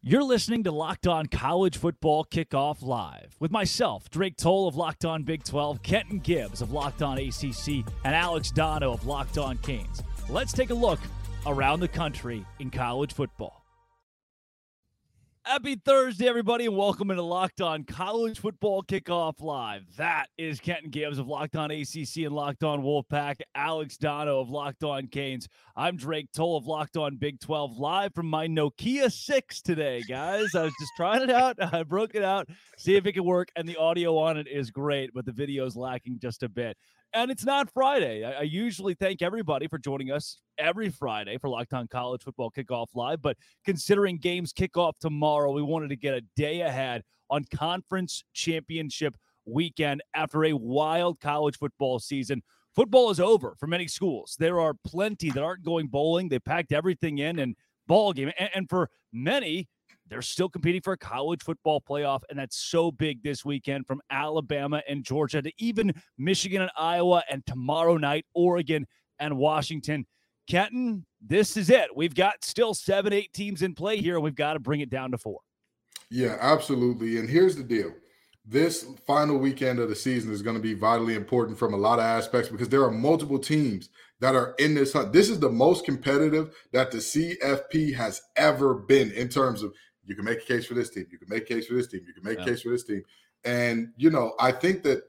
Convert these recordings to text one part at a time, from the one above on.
You're listening to Locked On College Football Kickoff Live with myself, Drake Toll of Locked On Big 12, Kenton Gibbs of Locked On ACC, and Alex Dono of Locked On Canes. Let's take a look around the country in college football. Happy Thursday, everybody, and welcome into Locked On College Football Kickoff Live. That is Kenton Gibbs of Locked On ACC and Locked On Wolfpack, Alex Dono of Locked On Canes. I'm Drake Toll of Locked On Big 12, live from my Nokia 6 today, guys. I was just trying it out. I broke it out, see if it can work, and the audio on it is great, but the video is lacking just a bit. And it's not Friday. I, I, usually thank everybody for joining us every Friday for Locked On College Football Kickoff Live. But considering games kick off tomorrow, we wanted to get a day ahead on conference championship weekend after a wild college football season. Football is over for many schools. There are plenty that aren't going bowling. They packed everything in and ball game. And, and for many, they're still competing for a college football playoff, and that's so big this weekend from Alabama and Georgia to even Michigan and Iowa, and tomorrow night, Oregon and Washington. Kenton, this is it. We've got still seven, eight teams in play here, and we've got to bring it down to four. Yeah, absolutely. And here's the deal this final weekend of the season is going to be vitally important from a lot of aspects because there are multiple teams that are in this hunt. This is the most competitive that the CFP has ever been in terms of you can make a case for this team. You can make a case for this team. You can make yeah. a case for this team. And, you know, I think that,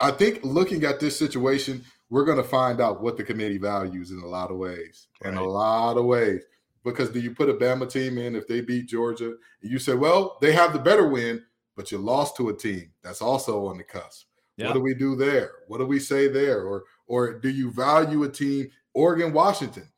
I think looking at this situation, we're going to find out what the committee values in a lot of ways. Right. In a lot of ways. Because do you put a Bama team in if they beat Georgia? And you say, well, they have the better win, but you lost to a team that's also on the cusp. Yeah. What do we do there? What do we say there? Or or do you value a team, Oregon, Washington?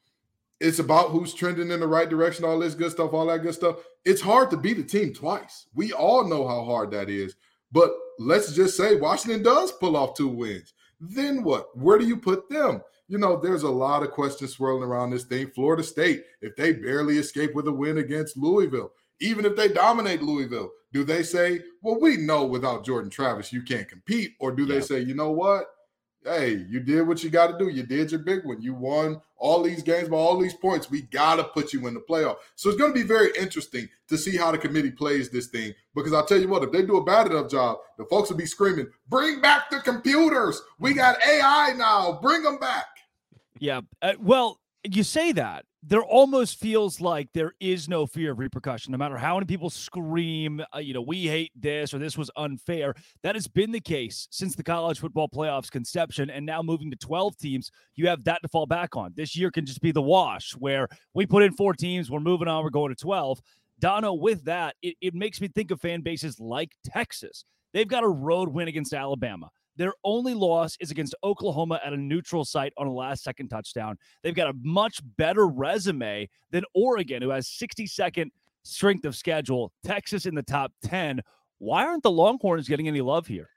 It's about who's trending in the right direction, all this good stuff, all that good stuff. It's hard to beat a team twice. We all know how hard that is. But let's just say Washington does pull off two wins. Then what? Where do you put them? You know, there's a lot of questions swirling around this thing. Florida State, if they barely escape with a win against Louisville, even if they dominate Louisville, do they say, well, we know without Jordan Travis you can't compete? Or do they say, you know what? Hey, you did what you got to do. You did your big one. You won all these games by all these points. We got to put you in the playoff. So it's going to be very interesting to see how the committee plays this thing. Because I'll tell you what, if they do a bad enough job, the folks will be screaming, bring back the computers. We got AI now. Bring them back. Yeah. Uh, well, you say that there almost feels like there is no fear of repercussion no matter how many people scream uh, you know we hate this or this was unfair. That has been the case since the college football playoffs conception and now moving to 12 teams you have that to fall back on. This year can just be the wash where we put in four teams we're moving on we're going to 12 dono with that it, it makes me think of fan bases like texas. They've got a road win against alabama their only loss is against Oklahoma at a neutral site on a last second touchdown. They've got a much better resume than Oregon, who has 62nd strength of schedule, Texas in the top 10. Why aren't the Longhorns getting any love here?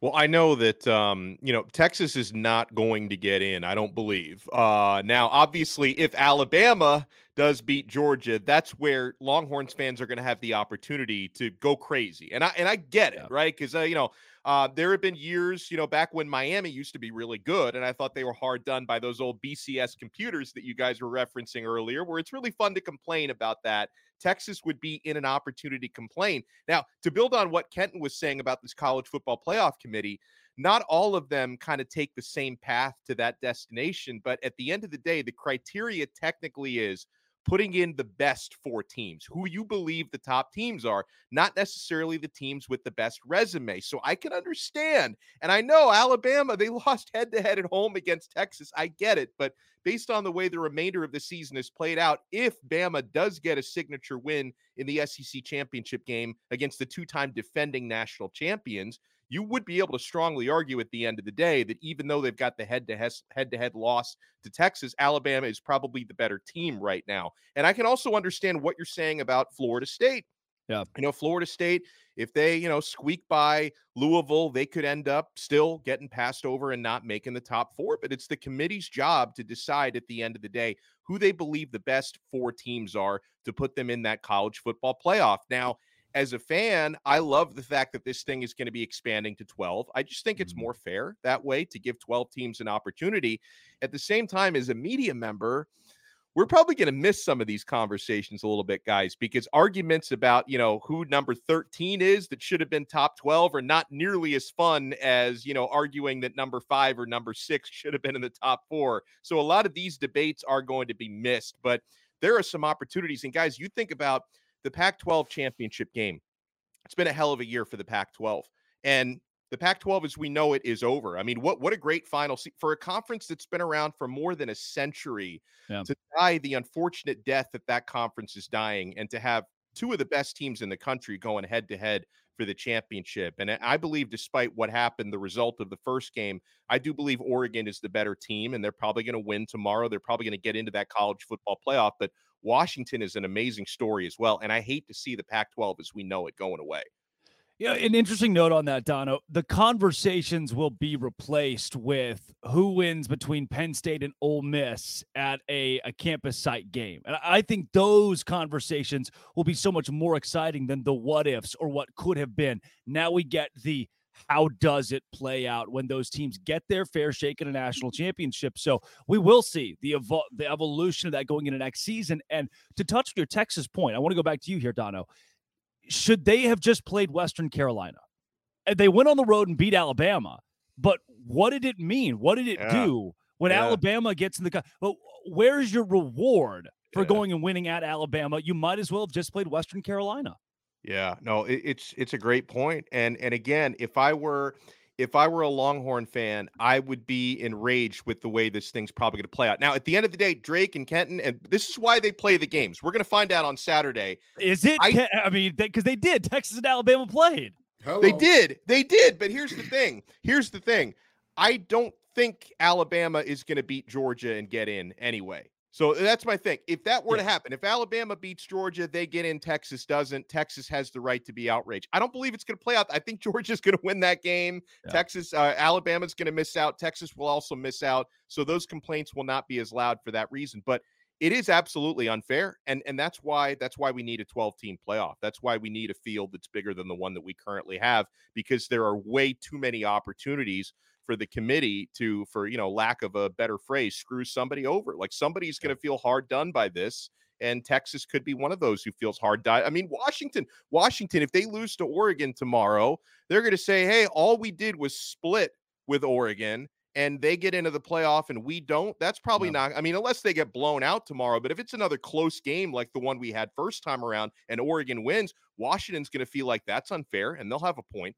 Well, I know that um, you know Texas is not going to get in. I don't believe. Uh, now, obviously, if Alabama does beat Georgia, that's where Longhorns fans are going to have the opportunity to go crazy, and I and I get it, yeah. right? Because uh, you know uh, there have been years, you know, back when Miami used to be really good, and I thought they were hard done by those old BCS computers that you guys were referencing earlier, where it's really fun to complain about that. Texas would be in an opportunity to complain. Now, to build on what Kenton was saying about this college football playoff committee, not all of them kind of take the same path to that destination. But at the end of the day, the criteria technically is putting in the best four teams, who you believe the top teams are, not necessarily the teams with the best resume. So I can understand. And I know Alabama, they lost head to head at home against Texas. I get it. But based on the way the remainder of the season is played out, if Bama does get a signature win in the SEC championship game against the two time defending national champions, you would be able to strongly argue at the end of the day that even though they've got the head to head to head loss to Texas, Alabama is probably the better team right now. And I can also understand what you're saying about Florida State. Yeah. You know, Florida State, if they, you know, squeak by Louisville, they could end up still getting passed over and not making the top four. But it's the committee's job to decide at the end of the day who they believe the best four teams are to put them in that college football playoff. Now, as a fan, I love the fact that this thing is going to be expanding to 12. I just think it's mm-hmm. more fair that way to give 12 teams an opportunity. At the same time, as a media member, we're probably going to miss some of these conversations a little bit, guys, because arguments about, you know, who number 13 is that should have been top 12 are not nearly as fun as, you know, arguing that number five or number six should have been in the top four. So a lot of these debates are going to be missed, but there are some opportunities. And guys, you think about the Pac 12 championship game, it's been a hell of a year for the Pac 12. And the Pac-12 as we know it is over. I mean, what what a great final se- for a conference that's been around for more than a century yeah. to die the unfortunate death that that conference is dying, and to have two of the best teams in the country going head to head for the championship. And I believe, despite what happened, the result of the first game, I do believe Oregon is the better team, and they're probably going to win tomorrow. They're probably going to get into that college football playoff, but. Washington is an amazing story as well. And I hate to see the Pac 12 as we know it going away. Yeah, an interesting note on that, Dono. The conversations will be replaced with who wins between Penn State and Ole Miss at a, a campus site game. And I think those conversations will be so much more exciting than the what ifs or what could have been. Now we get the how does it play out when those teams get their fair shake in a national championship? So we will see the the evolution of that going into next season. And to touch your Texas point, I want to go back to you here, Dono should they have just played Western Carolina? They went on the road and beat Alabama, but what did it mean? What did it yeah. do when yeah. Alabama gets in the? Well, where's your reward for yeah. going and winning at Alabama? You might as well have just played Western Carolina. Yeah, no, it, it's it's a great point, and and again, if I were if I were a Longhorn fan, I would be enraged with the way this thing's probably going to play out. Now, at the end of the day, Drake and Kenton, and this is why they play the games. We're going to find out on Saturday. Is it? I, I mean, because they, they, did. Texas and Alabama played. Hello. They did. They did. But here's the thing. Here's the thing. I don't think Alabama is going to beat Georgia and get in anyway. So that's my thing. If that were yeah. to happen, if Alabama beats Georgia, they get in, Texas doesn't. Texas has the right to be outraged. I don't believe it's going to play out. I think Georgia's going to win that game. Yeah. Texas, uh, Alabama's going to miss out. Texas will also miss out. So those complaints will not be as loud for that reason. But it is absolutely unfair, and and that's why that's why we need a 12 team playoff. That's why we need a field that's bigger than the one that we currently have because there are way too many opportunities for the committee to, for you know, lack of a better phrase, screw somebody over. Like somebody's going to feel hard done by this, and Texas could be one of those who feels hard done. I mean, Washington, Washington, if they lose to Oregon tomorrow, they're going to say, "Hey, all we did was split with Oregon." And they get into the playoff and we don't. That's probably no. not. I mean, unless they get blown out tomorrow. But if it's another close game like the one we had first time around and Oregon wins, Washington's going to feel like that's unfair and they'll have a point.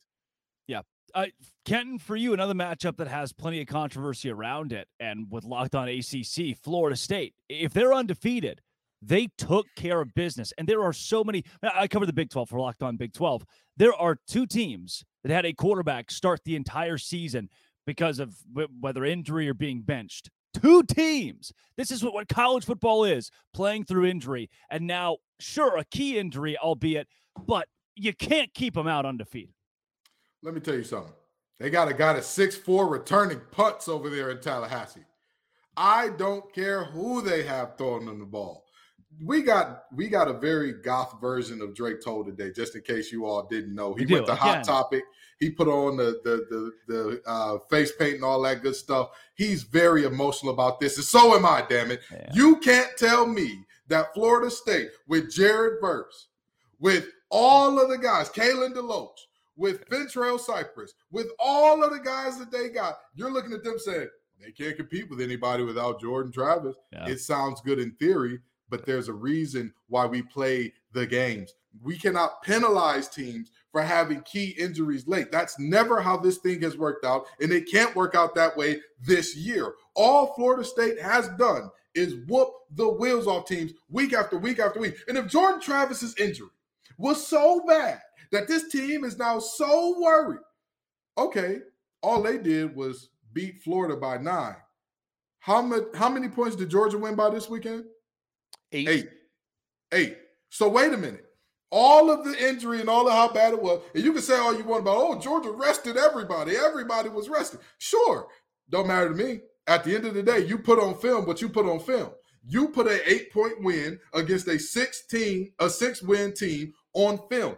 Yeah, uh, Kenton, for you, another matchup that has plenty of controversy around it, and with Locked On ACC, Florida State. If they're undefeated, they took care of business. And there are so many. I covered the Big 12 for Locked On Big 12. There are two teams that had a quarterback start the entire season because of whether injury or being benched. Two teams. This is what, what college football is playing through injury. And now, sure, a key injury, albeit, but you can't keep them out undefeated. Let me tell you something. They got a guy at six four returning putts over there in Tallahassee. I don't care who they have throwing them the ball. We got we got a very goth version of Drake Toll today, just in case you all didn't know. He went to Hot Topic. He put on the the the, the uh, face paint and all that good stuff. He's very emotional about this, and so am I. Damn it! Yeah. You can't tell me that Florida State with Jared Verse, with all of the guys, Kalen DeLoach, with Fentrell Cypress, with all of the guys that they got, you're looking at them saying they can't compete with anybody without Jordan Travis. Yeah. It sounds good in theory, but there's a reason why we play the games. We cannot penalize teams for having key injuries late. That's never how this thing has worked out, and it can't work out that way this year. All Florida State has done is whoop the wheels off teams week after week after week. And if Jordan Travis's injury was so bad that this team is now so worried. Okay, all they did was beat Florida by nine. How many how many points did Georgia win by this weekend? Eight. Eight. Eight. So wait a minute. All of the injury and all of how bad it was, and you can say all you want about, oh, Georgia rested everybody. Everybody was rested. Sure. Don't matter to me. At the end of the day, you put on film what you put on film. You put an eight-point win against a 16, a six-win team on film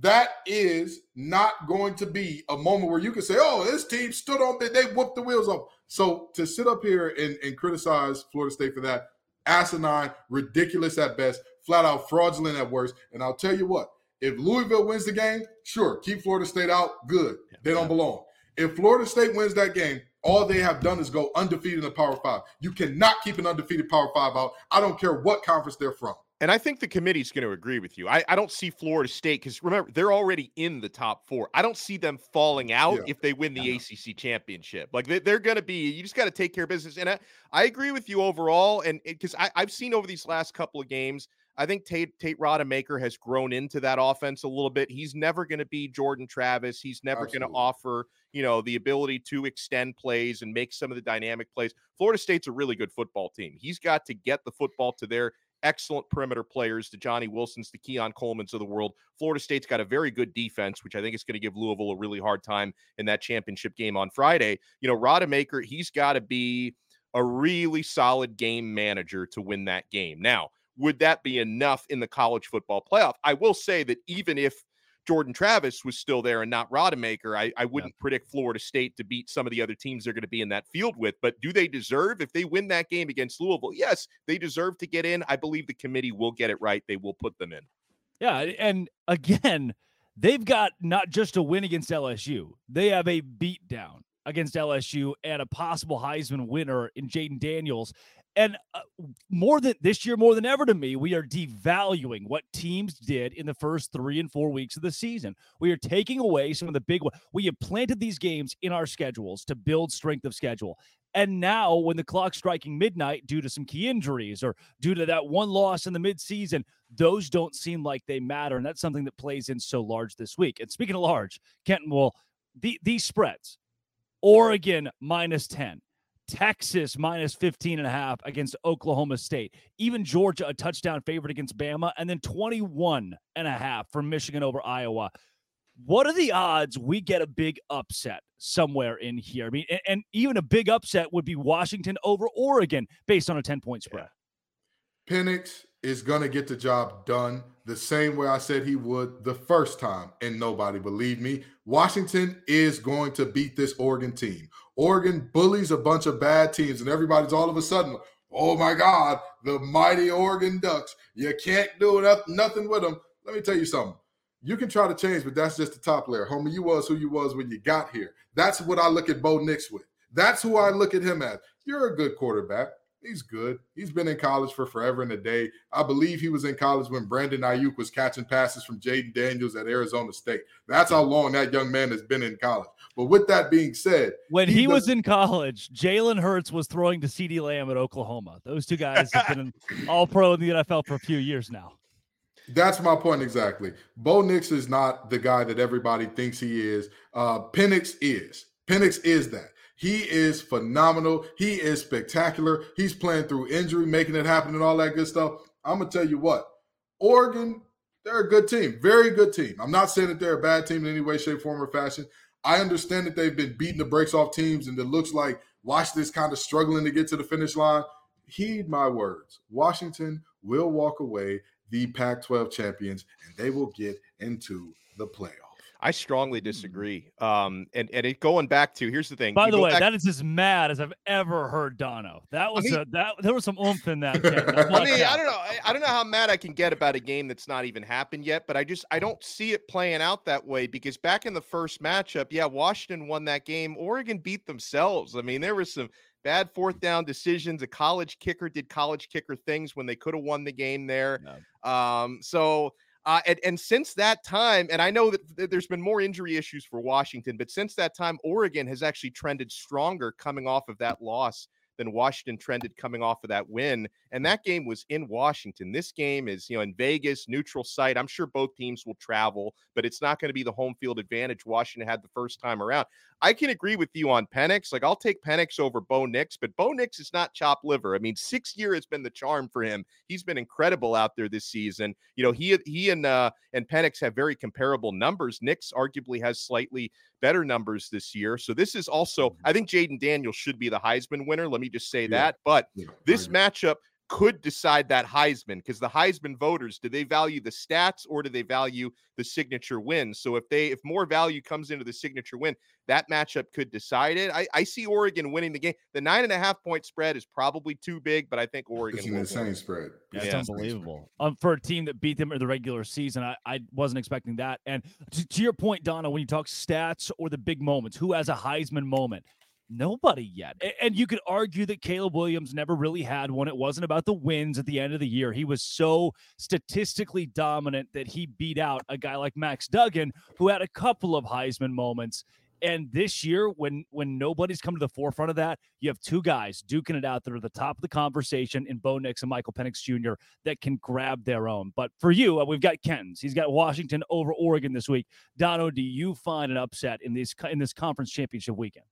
that is not going to be a moment where you can say, oh, this team stood on, they whooped the wheels off. So to sit up here and, and criticize Florida State for that, asinine, ridiculous at best, flat out fraudulent at worst. And I'll tell you what, if Louisville wins the game, sure, keep Florida State out. Good. They don't belong. If Florida State wins that game, all they have done is go undefeated in the Power Five. You cannot keep an undefeated Power Five out. I don't care what conference they're from. And I think the committee's going to agree with you. I, I don't see Florida State because remember, they're already in the top four. I don't see them falling out yeah. if they win the ACC championship. Like they, are going to be, you just got to take care of business. And I, I agree with you overall. And because I've seen over these last couple of games, I think Tate, Tate Rodemaker has grown into that offense a little bit. He's never going to be Jordan Travis. He's never going to offer, you know, the ability to extend plays and make some of the dynamic plays. Florida State's a really good football team. He's got to get the football to their excellent perimeter players, the Johnny Wilsons, the Keon Coleman's of the world. Florida State's got a very good defense, which I think is going to give Louisville a really hard time in that championship game on Friday. You know, Rodemaker, he's got to be a really solid game manager to win that game. Now, would that be enough in the college football playoff? I will say that even if Jordan Travis was still there and not Rodemaker, I, I wouldn't yeah. predict Florida State to beat some of the other teams they're going to be in that field with. But do they deserve, if they win that game against Louisville? Yes, they deserve to get in. I believe the committee will get it right. They will put them in. Yeah. And again, they've got not just a win against LSU, they have a beat down against LSU and a possible Heisman winner in Jayden Daniels. And uh, more than this year, more than ever to me, we are devaluing what teams did in the first three and four weeks of the season. We are taking away some of the big. ones. We have planted these games in our schedules to build strength of schedule. And now, when the clock's striking midnight due to some key injuries or due to that one loss in the midseason, those don't seem like they matter. And that's something that plays in so large this week. And speaking of large, Kenton, will the, these spreads Oregon minus 10, Texas minus 15 and a half against Oklahoma State. Even Georgia a touchdown favorite against Bama and then 21 and a half for Michigan over Iowa. What are the odds we get a big upset somewhere in here? I mean, and, and even a big upset would be Washington over Oregon based on a 10 point spread. Penix is going to get the job done the same way I said he would the first time, and nobody believed me. Washington is going to beat this Oregon team. Oregon bullies a bunch of bad teams, and everybody's all of a sudden, oh my God, the mighty Oregon Ducks. You can't do nothing with them. Let me tell you something. You can try to change, but that's just the top layer. Homie, you was who you was when you got here. That's what I look at Bo Nix with. That's who I look at him as. You're a good quarterback. He's good. He's been in college for forever and a day. I believe he was in college when Brandon Aiyuk was catching passes from Jayden Daniels at Arizona State. That's how long that young man has been in college. But with that being said, when he, he was in college, Jalen Hurts was throwing to CeeDee Lamb at Oklahoma. Those two guys have been all pro in the NFL for a few years now. That's my point exactly. Bo Nix is not the guy that everybody thinks he is. Uh, Penix is. Penix is that. He is phenomenal. He is spectacular. He's playing through injury, making it happen, and all that good stuff. I'm gonna tell you what, Oregon, they're a good team, very good team. I'm not saying that they're a bad team in any way, shape, form, or fashion. I understand that they've been beating the brakes off teams, and it looks like Washington's kind of struggling to get to the finish line. Heed my words. Washington will walk away the Pac 12 champions, and they will get into the playoffs. I strongly mm. disagree. Um, and and it going back to here's the thing. By the way, back- that is as mad as I've ever heard Dono. That was I mean, a, that there was some oomph in that. Game. I mean, I don't know. I, I, don't know how mad I can get about a game that's not even happened yet, but I just I don't see it playing out that way because back in the first matchup, yeah, Washington won that game. Oregon beat themselves. I mean, there was some bad fourth down decisions. A college kicker did college kicker things when they could have won the game there. No. Um, so uh, and, and since that time, and I know that there's been more injury issues for Washington, but since that time, Oregon has actually trended stronger coming off of that loss than Washington trended coming off of that win. And that game was in Washington. This game is, you know, in Vegas, neutral site. I'm sure both teams will travel, but it's not going to be the home field advantage Washington had the first time around. I can agree with you on Penix. Like I'll take Penix over Bo Nix, but Bo Nix is not chop liver. I mean, six year has been the charm for him. He's been incredible out there this season. You know, he he and uh and Penix have very comparable numbers. Nix arguably has slightly better numbers this year. So this is also, mm-hmm. I think Jayden Daniels should be the Heisman winner. Let me just say yeah. that. But yeah, this matchup could decide that Heisman because the Heisman voters do they value the stats or do they value the signature win? So if they if more value comes into the signature win, that matchup could decide it. I, I see Oregon winning the game. The nine and a half point spread is probably too big, but I think Oregon. It's an insane win. spread. That's yeah. unbelievable um, for a team that beat them in the regular season. I, I wasn't expecting that. And to, to your point, Donna, when you talk stats or the big moments, who has a Heisman moment? Nobody yet. And you could argue that Caleb Williams never really had one. It wasn't about the wins at the end of the year. He was so statistically dominant that he beat out a guy like Max Duggan, who had a couple of Heisman moments. And this year, when when nobody's come to the forefront of that, you have two guys duking it out there at the top of the conversation in Bo Nix and Michael Penix Jr. that can grab their own. But for you, uh, we've got Ken's. He's got Washington over Oregon this week. Dono, do you find an upset in this in this conference championship weekend?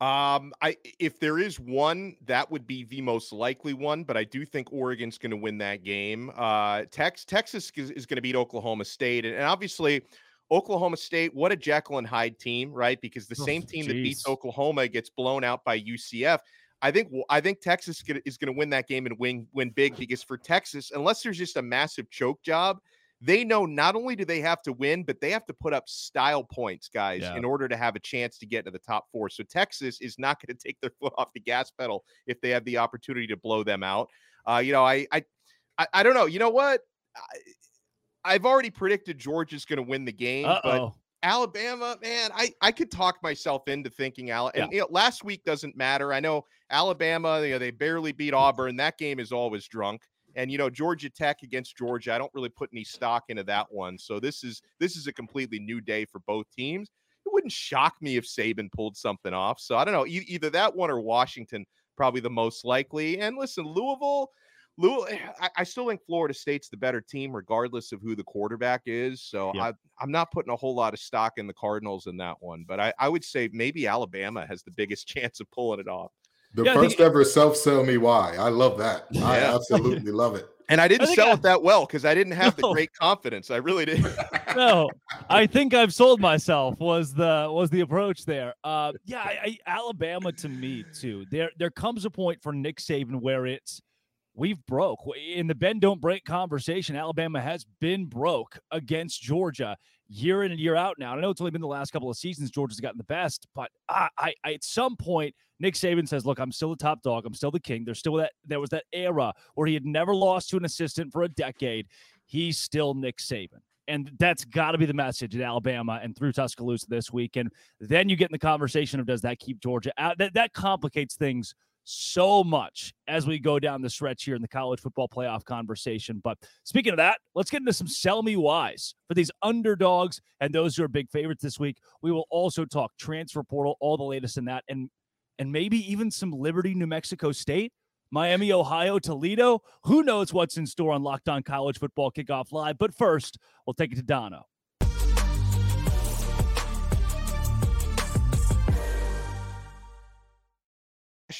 Um, I if there is one, that would be the most likely one, but I do think Oregon's going to win that game. Uh, Tex Texas is, is going to beat Oklahoma State, and, and, obviously. Oklahoma State, what a Jekyll and Hyde team, right? Because the oh, same team geez. that beats Oklahoma gets blown out by UCF. I think I think Texas is going to win that game and win win big because for Texas, unless there's just a massive choke job, they know not only do they have to win, but they have to put up style points, guys, yeah. in order to have a chance to get to the top four. So Texas is not going to take their foot off the gas pedal if they have the opportunity to blow them out. Uh, you know, I, I, I, I, don't know. You know what? I, have already predicted Georgia's going to win the game, Uh-oh. but Alabama, man, I, I could talk myself into thinking Al and yeah. you know, last week doesn't matter. I know Alabama, you know, they barely beat Auburn. That game is always drunk. And you know, Georgia Tech against Georgia, I don't really put any stock into that one. So this is this is a completely new day for both teams. It wouldn't shock me if Saban pulled something off. So I don't know, e- either that one or Washington, probably the most likely. And listen, Louisville, Louisville, eh, I, I still think Florida State's the better team, regardless of who the quarterback is. So I, I'm not putting a whole lot of stock in the Cardinals in that one. But I, I would say maybe Alabama has the biggest chance of pulling it off. The yeah, first ever self sell me why. I love that. Yeah. I absolutely love it. And I didn't I sell I, it that well because I didn't have no. the great confidence. I really did. no, I think I've sold myself. Was the was the approach there? Uh, yeah, I, Alabama to me too. There there comes a point for Nick Saban where it's we've broke in the bend don't break conversation. Alabama has been broke against Georgia year in and year out now. I know it's only been the last couple of seasons Georgia's gotten the best, but I, I, I, at some point Nick Saban says, "Look, I'm still the top dog. I'm still the king." There's still that there was that era where he had never lost to an assistant for a decade. He's still Nick Saban. And that's got to be the message at Alabama and through Tuscaloosa this week. And then you get in the conversation of does that keep Georgia out? That, that complicates things so much as we go down the stretch here in the college football playoff conversation. But speaking of that, let's get into some sell me whys for these underdogs and those who are big favorites this week. We will also talk transfer portal, all the latest in that, and and maybe even some Liberty, New Mexico State. Miami, Ohio, Toledo. Who knows what's in store on Locked On College Football Kickoff Live? But first, we'll take it to Dono.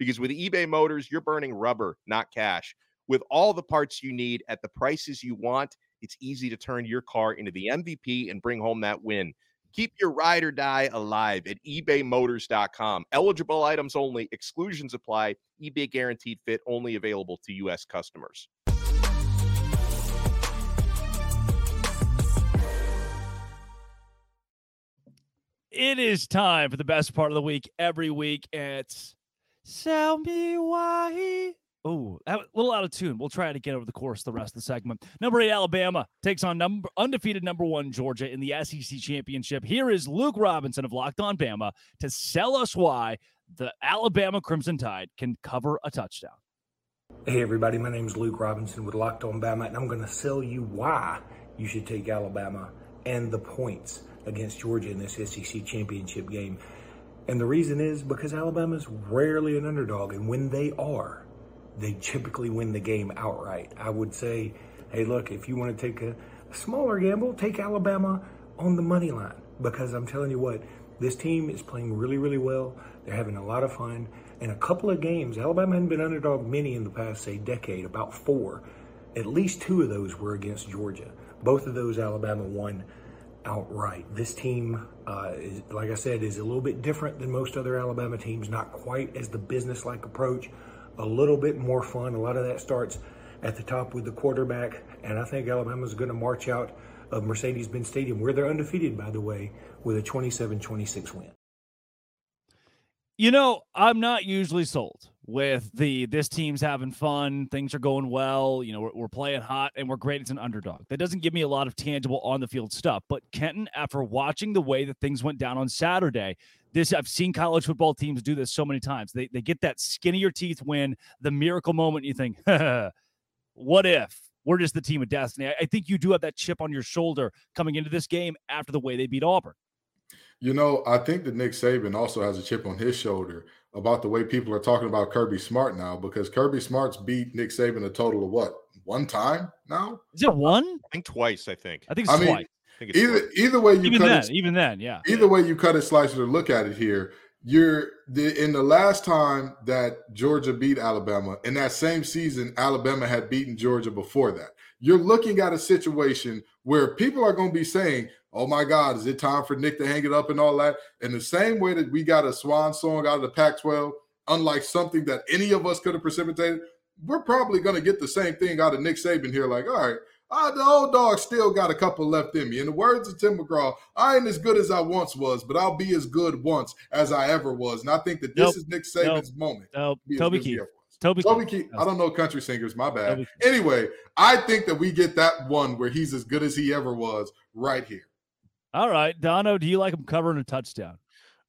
Because with eBay Motors, you're burning rubber, not cash. With all the parts you need at the prices you want, it's easy to turn your car into the MVP and bring home that win. Keep your ride or die alive at ebaymotors.com. Eligible items only, exclusions apply. eBay guaranteed fit only available to U.S. customers. It is time for the best part of the week every week. It's Tell me why. Oh, a little out of tune. We'll try it again over the course of the rest of the segment. Number eight, Alabama takes on number undefeated number one Georgia in the SEC championship. Here is Luke Robinson of Locked On Bama to sell us why the Alabama Crimson Tide can cover a touchdown. Hey everybody, my name is Luke Robinson with Locked On Bama, and I'm going to sell you why you should take Alabama and the points against Georgia in this SEC championship game. And the reason is because Alabama's rarely an underdog, and when they are, they typically win the game outright. I would say, hey, look, if you want to take a, a smaller gamble, take Alabama on the money line because I'm telling you what, this team is playing really, really well. They're having a lot of fun. In a couple of games, Alabama hadn't been underdog many in the past, say, decade, about four. At least two of those were against Georgia. Both of those Alabama won outright. This team, uh, is, like I said, is a little bit different than most other Alabama teams. Not quite as the business-like approach. A little bit more fun. A lot of that starts at the top with the quarterback, and I think Alabama's going to march out of Mercedes-Benz Stadium, where they're undefeated, by the way, with a 27-26 win. You know, I'm not usually sold with the this team's having fun, things are going well, you know, we're, we're, playing hot and we're great as an underdog. That doesn't give me a lot of tangible on the field stuff. But Kenton, after watching the way that things went down on Saturday, this I've seen college football teams do this so many times. They they get that skinnier teeth win, the miracle moment. You think, what if we're just the team of destiny? I, I think you do have that chip on your shoulder coming into this game after the way they beat Auburn. You know, I think that Nick Saban also has a chip on his shoulder about the way people are talking about Kirby Smart now because Kirby Smart's beat Nick Saban a total of what? One time now? Is it one? I think twice, I think. I think it's I twice. Mean, either twice. either way you even cut then, it, even then, yeah. Either way you cut it, slice it, or look at it here. You're the in the last time that Georgia beat Alabama, in that same season, Alabama had beaten Georgia before that. You're looking at a situation where people are going to be saying, oh my God, is it time for Nick to hang it up and all that? In the same way that we got a swan song out of the Pac 12, unlike something that any of us could have precipitated, we're probably going to get the same thing out of Nick Saban here. Like, all right, uh, the old dog still got a couple left in me. In the words of Tim McGraw, I ain't as good as I once was, but I'll be as good once as I ever was. And I think that this nope. is Nick Saban's nope. moment. Nope. Toby Keith. Toby, Toby Keith. I don't know country singers. My bad. Anyway, I think that we get that one where he's as good as he ever was right here. All right, Dono, do you like him covering a touchdown?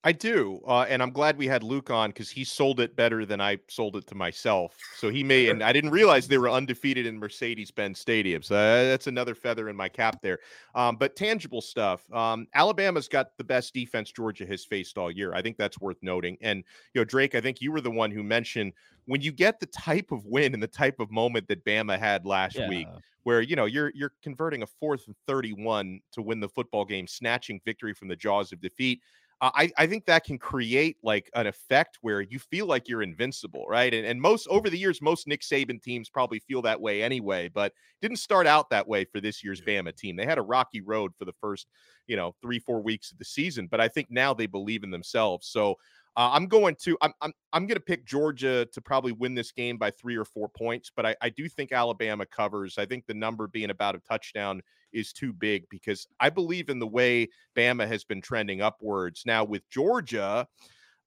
I do, uh, and I'm glad we had Luke on because he sold it better than I sold it to myself. So he may, and I didn't realize they were undefeated in Mercedes-Benz Stadium. So uh, that's another feather in my cap there. Um, but tangible stuff. Um, Alabama's got the best defense Georgia has faced all year. I think that's worth noting. And you know, Drake, I think you were the one who mentioned when you get the type of win and the type of moment that Bama had last yeah. week, where you know you're you're converting a fourth and 31 to win the football game, snatching victory from the jaws of defeat uh, I, I think that can create like an effect where you feel like you're invincible, right? And, and most over the years, most Nick Saban teams probably feel that way anyway, but didn't start out that way for this year's Bama team. They had a rocky road for the first, you know, three, four weeks of the season, but I think now they believe in themselves. So uh, I'm going to I'm I'm I'm going to pick Georgia to probably win this game by three or four points, but I, I do think Alabama covers. I think the number being about a touchdown is too big because I believe in the way Bama has been trending upwards. Now with Georgia,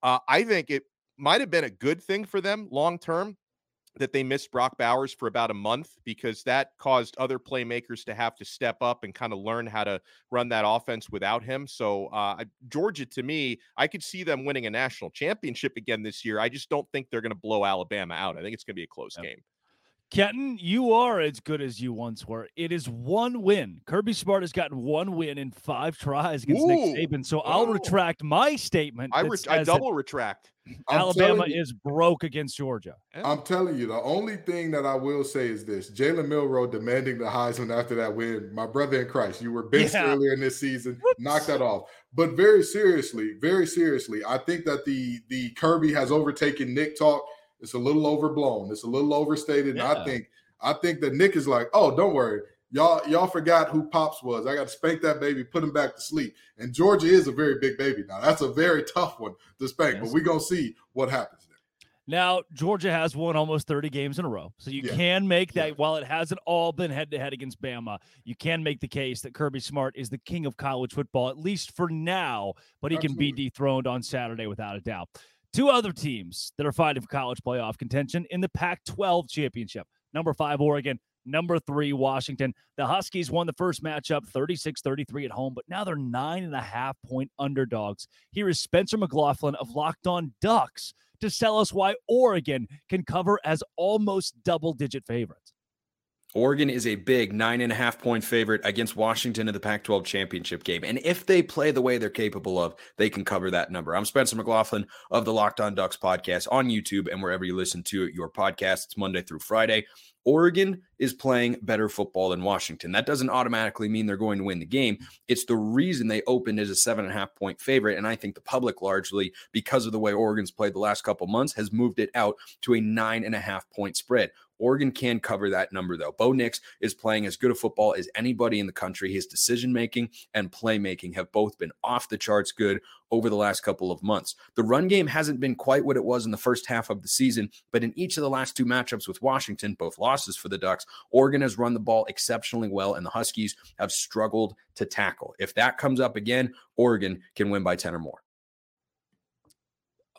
uh, I think it might have been a good thing for them long term that they missed Brock Bowers for about a month because that caused other playmakers to have to step up and kind of learn how to run that offense without him. So, uh, Georgia, to me, I could see them winning a national championship again this year. I just don't think they're going to blow Alabama out. I think it's going to be a close yep. game. Kenton, you are as good as you once were. It is one win. Kirby Smart has gotten one win in five tries against Ooh. Nick Saban. So I'll retract my statement. I, re- I double retract. Alabama is broke against Georgia. I'm telling you, the only thing that I will say is this: Jalen Milroe demanding the Heisman after that win. My brother in Christ, you were benched yeah. earlier in this season. Whoops. Knock that off. But very seriously, very seriously, I think that the the Kirby has overtaken Nick talk it's a little overblown. It's a little overstated. Yeah. And I think I think that Nick is like, oh, don't worry. Y'all, y'all forgot who Pops was. I got to spank that baby, put him back to sleep. And Georgia is a very big baby now. That's a very tough one to spank, yes. but we're gonna see what happens there. Now, Georgia has won almost 30 games in a row. So you yeah. can make that, yeah. while it hasn't all been head to head against Bama, you can make the case that Kirby Smart is the king of college football, at least for now, but he Absolutely. can be dethroned on Saturday without a doubt. Two other teams that are fighting for college playoff contention in the Pac 12 championship. Number five, Oregon. Number three, Washington. The Huskies won the first matchup 36 33 at home, but now they're nine and a half point underdogs. Here is Spencer McLaughlin of Locked On Ducks to tell us why Oregon can cover as almost double digit favorites. Oregon is a big nine and a half point favorite against Washington in the Pac 12 championship game. And if they play the way they're capable of, they can cover that number. I'm Spencer McLaughlin of the Locked On Ducks podcast on YouTube and wherever you listen to your podcast. It's Monday through Friday. Oregon is playing better football than Washington. That doesn't automatically mean they're going to win the game. It's the reason they opened as a seven and a half point favorite. And I think the public, largely because of the way Oregon's played the last couple months, has moved it out to a nine and a half point spread. Oregon can cover that number, though. Bo Nix is playing as good a football as anybody in the country. His decision making and playmaking have both been off the charts good over the last couple of months. The run game hasn't been quite what it was in the first half of the season, but in each of the last two matchups with Washington, both losses for the Ducks, Oregon has run the ball exceptionally well, and the Huskies have struggled to tackle. If that comes up again, Oregon can win by 10 or more.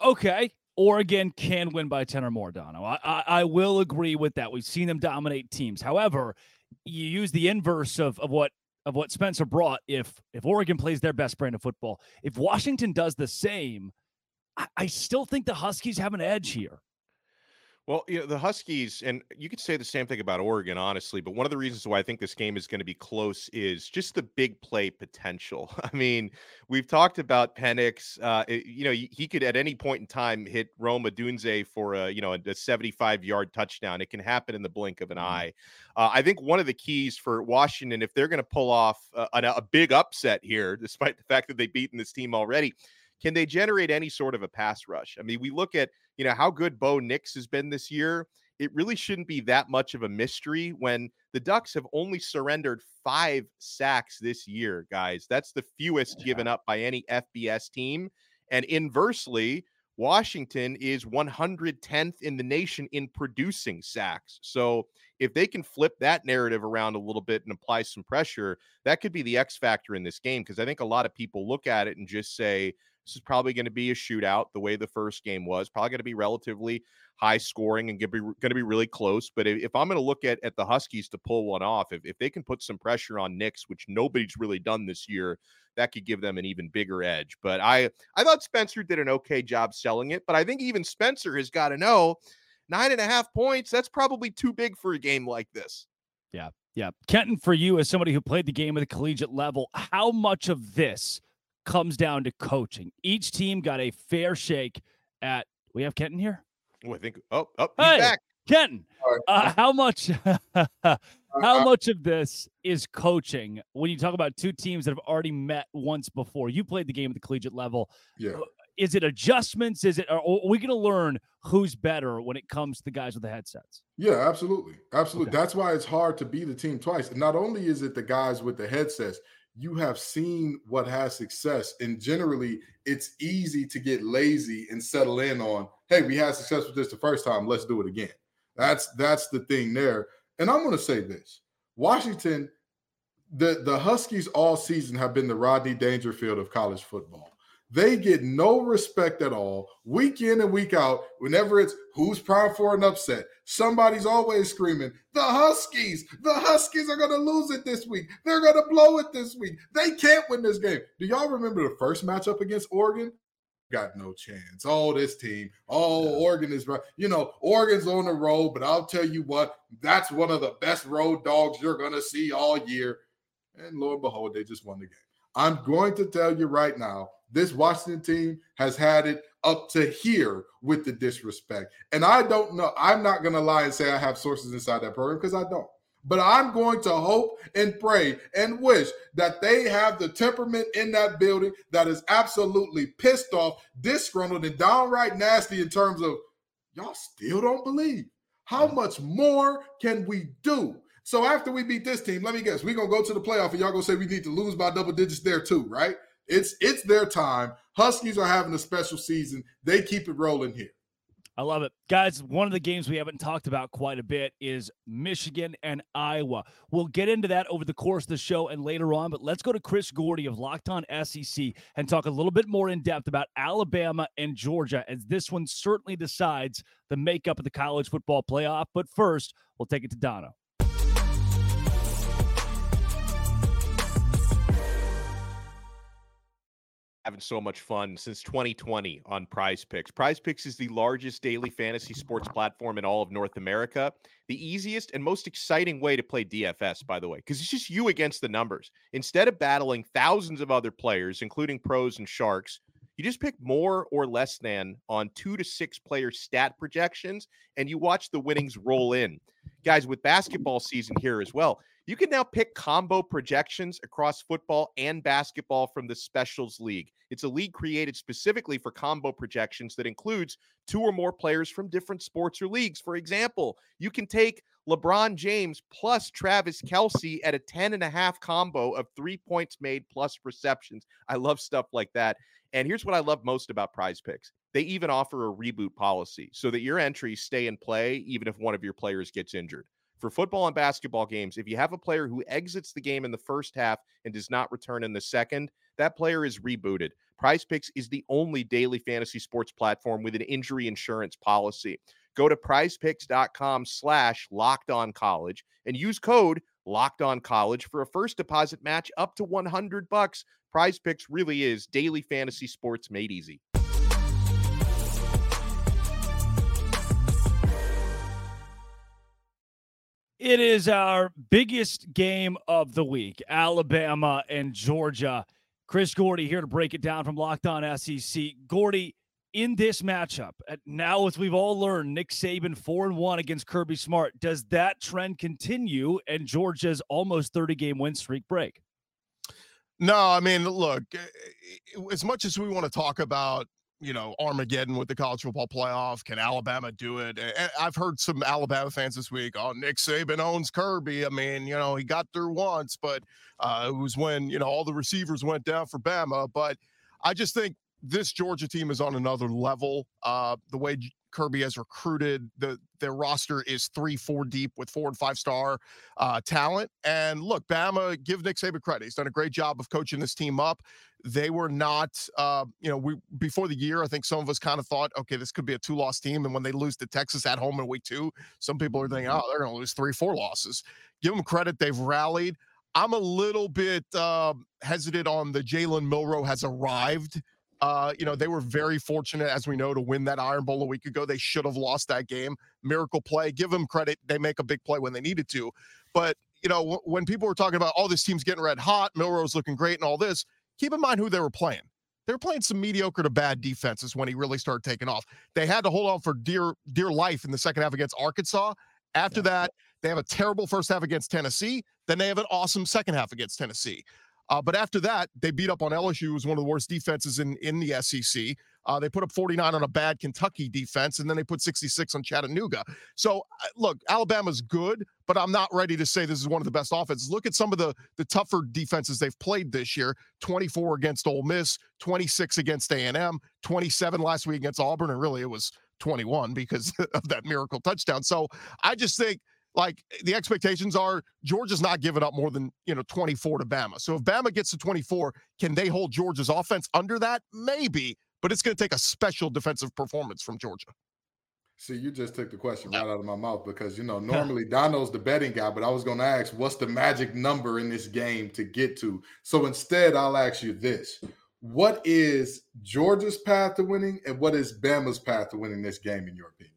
Okay. Oregon can win by 10 or more, Dono. I, I, I, will agree with that. We've seen them dominate teams. However, you use the inverse of, of what of what Spencer brought. If if Oregon plays their best brand of football, if Washington does the same, I, I still think the Huskies have an edge here. Well, you know, the Huskies, and you could say the same thing about Oregon, honestly, but one of the reasons why I think this game is going to be close is just the big play potential. I mean, we've talked about Penix. Uh, it, you know, he could at any point in time hit Rome Odunze for a, you know, a 75 yard touchdown. It can happen in the blink of an mm-hmm. eye. Uh, I think one of the keys for Washington, if they're going to pull off a, a big upset here, despite the fact that they've beaten this team already, can they generate any sort of a pass rush? I mean, we look at, you know, how good Bo Nix has been this year. It really shouldn't be that much of a mystery when the Ducks have only surrendered five sacks this year, guys. That's the fewest yeah. given up by any FBS team. And inversely, Washington is 110th in the nation in producing sacks. So if they can flip that narrative around a little bit and apply some pressure, that could be the X factor in this game. Because I think a lot of people look at it and just say, this is probably going to be a shootout the way the first game was. Probably going to be relatively high scoring and going to be really close. But if, if I'm going to look at, at the Huskies to pull one off, if, if they can put some pressure on Nix, which nobody's really done this year, that could give them an even bigger edge. But I I thought Spencer did an okay job selling it. But I think even Spencer has got to know nine and a half points. That's probably too big for a game like this. Yeah. Yeah. Kenton, for you as somebody who played the game at the collegiate level, how much of this comes down to coaching. Each team got a fair shake at. We have Kenton here. Oh, I think. Oh, oh, he's hey, back. Kenton, uh, how much? how much of this is coaching when you talk about two teams that have already met once before? You played the game at the collegiate level. Yeah. Uh, is it adjustments? Is it? Are we going to learn who's better when it comes to the guys with the headsets? Yeah, absolutely, absolutely. Okay. That's why it's hard to be the team twice. And not only is it the guys with the headsets, you have seen what has success. And generally, it's easy to get lazy and settle in on, hey, we had success with this the first time, let's do it again. That's that's the thing there. And I'm gonna say this. Washington, the, the Huskies all season have been the Rodney Dangerfield of college football. They get no respect at all, week in and week out. Whenever it's who's primed for an upset, somebody's always screaming, The Huskies, the Huskies are going to lose it this week. They're going to blow it this week. They can't win this game. Do y'all remember the first matchup against Oregon? Got no chance. Oh, this team. Oh, Oregon is right. You know, Oregon's on the road, but I'll tell you what, that's one of the best road dogs you're going to see all year. And lo and behold, they just won the game. I'm going to tell you right now, this Washington team has had it up to here with the disrespect. And I don't know. I'm not going to lie and say I have sources inside that program because I don't. But I'm going to hope and pray and wish that they have the temperament in that building that is absolutely pissed off, disgruntled, and downright nasty in terms of y'all still don't believe. How much more can we do? So after we beat this team, let me guess, we're gonna go to the playoff and y'all gonna say we need to lose by double digits there too, right? It's it's their time. Huskies are having a special season. They keep it rolling here. I love it. Guys, one of the games we haven't talked about quite a bit is Michigan and Iowa. We'll get into that over the course of the show and later on, but let's go to Chris Gordy of Locked On SEC and talk a little bit more in depth about Alabama and Georgia, as this one certainly decides the makeup of the college football playoff. But first, we'll take it to Dono. Having so much fun since 2020 on PrizePicks. Prize Picks is the largest daily fantasy sports platform in all of North America. The easiest and most exciting way to play DFS, by the way, because it's just you against the numbers. Instead of battling thousands of other players, including pros and sharks, you just pick more or less than on two to six player stat projections and you watch the winnings roll in. Guys, with basketball season here as well, you can now pick combo projections across football and basketball from the Specials League. It's a league created specifically for combo projections that includes two or more players from different sports or leagues. For example, you can take LeBron James plus Travis Kelce at a 10 and a half combo of three points made plus receptions. I love stuff like that. And here's what I love most about prize picks they even offer a reboot policy so that your entries stay in play even if one of your players gets injured. For football and basketball games, if you have a player who exits the game in the first half and does not return in the second, that player is rebooted. PrizePicks is the only daily fantasy sports platform with an injury insurance policy. Go to prizepicks.com slash locked on college and use code locked on college for a first deposit match up to 100 bucks. PrizePicks really is daily fantasy sports made easy. It is our biggest game of the week Alabama and Georgia. Chris Gordy here to break it down from Locked On SEC. Gordy, in this matchup, now as we've all learned, Nick Saban 4 and 1 against Kirby Smart, does that trend continue and Georgia's almost 30 game win streak break? No, I mean, look, eh, eh, as much as we want to talk about you know, Armageddon with the college football playoff. Can Alabama do it? And I've heard some Alabama fans this week. Oh, Nick Saban owns Kirby. I mean, you know, he got through once, but uh, it was when you know all the receivers went down for Bama. But I just think this Georgia team is on another level. Uh, the way Kirby has recruited. The their roster is three, four deep with four and five star uh, talent. And look, Bama, give Nick Saban credit. He's done a great job of coaching this team up. They were not, uh, you know, we before the year, I think some of us kind of thought, okay, this could be a two loss team. And when they lose to Texas at home in week two, some people are thinking, oh, they're going to lose three, four losses. Give them credit. They've rallied. I'm a little bit uh, hesitant on the Jalen Milroe has arrived uh, you know, they were very fortunate, as we know, to win that Iron Bowl a week ago. They should have lost that game. Miracle play. Give them credit. They make a big play when they needed to. But, you know, w- when people were talking about, oh, this team's getting red hot, Milroe's looking great and all this, keep in mind who they were playing. They were playing some mediocre to bad defenses when he really started taking off. They had to hold on for dear, dear life in the second half against Arkansas. After yeah. that, they have a terrible first half against Tennessee. Then they have an awesome second half against Tennessee. Uh, but after that, they beat up on LSU, who was one of the worst defenses in, in the SEC. Uh, they put up 49 on a bad Kentucky defense, and then they put 66 on Chattanooga. So, uh, look, Alabama's good, but I'm not ready to say this is one of the best offenses. Look at some of the the tougher defenses they've played this year: 24 against Ole Miss, 26 against A&M, 27 last week against Auburn, and really it was 21 because of that miracle touchdown. So, I just think – like eh, the expectations are Georgia's not giving up more than you know 24 to Bama. So if Bama gets to 24, can they hold Georgia's offense under that? Maybe, but it's going to take a special defensive performance from Georgia. See, you just took the question right out of my mouth because you know normally Dono's the betting guy, but I was going to ask what's the magic number in this game to get to. So instead, I'll ask you this: What is Georgia's path to winning, and what is Bama's path to winning this game, in your opinion?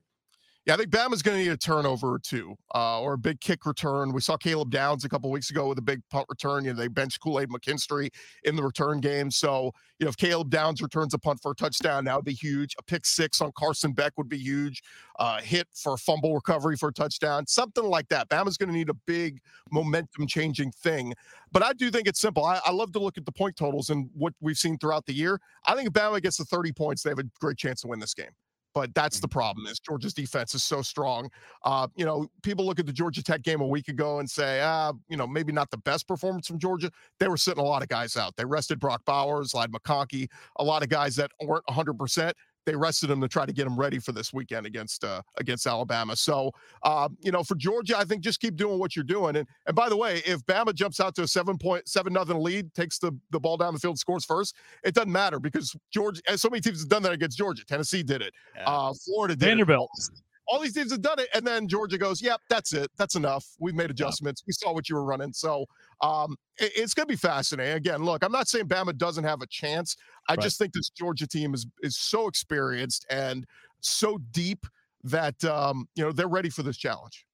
Yeah, I think Bama's going to need a turnover or two, uh, or a big kick return. We saw Caleb Downs a couple weeks ago with a big punt return. You know, they benched Kool Aid McKinstry in the return game. So, you know, if Caleb Downs returns a punt for a touchdown, that would be huge. A pick six on Carson Beck would be huge. Uh, hit for a fumble recovery for a touchdown, something like that. Bama's going to need a big momentum changing thing. But I do think it's simple. I, I love to look at the point totals and what we've seen throughout the year. I think if Bama gets the 30 points, they have a great chance to win this game but that's the mm-hmm. problem is Georgia's defense is so strong. Uh, you know, people look at the Georgia Tech game a week ago and say, ah, you know, maybe not the best performance from Georgia. They were sitting a lot of guys out. They rested Brock Bowers, Ladd McConkey, a lot of guys that weren't 100% they rested him to try to get him ready for this weekend against uh, against Alabama. So, uh, you know, for Georgia, I think just keep doing what you're doing. And and by the way, if Bama jumps out to a seven point seven nothing lead, takes the the ball down the field, scores first, it doesn't matter because Georgia. So many teams have done that against Georgia. Tennessee did it. Uh, Florida did Vanderbilt. It. All these teams have done it, and then Georgia goes, "Yep, that's it. That's enough. We've made adjustments. We saw what you were running." So um, it, it's going to be fascinating. Again, look, I'm not saying Bama doesn't have a chance. I right. just think this Georgia team is is so experienced and so deep that um, you know they're ready for this challenge.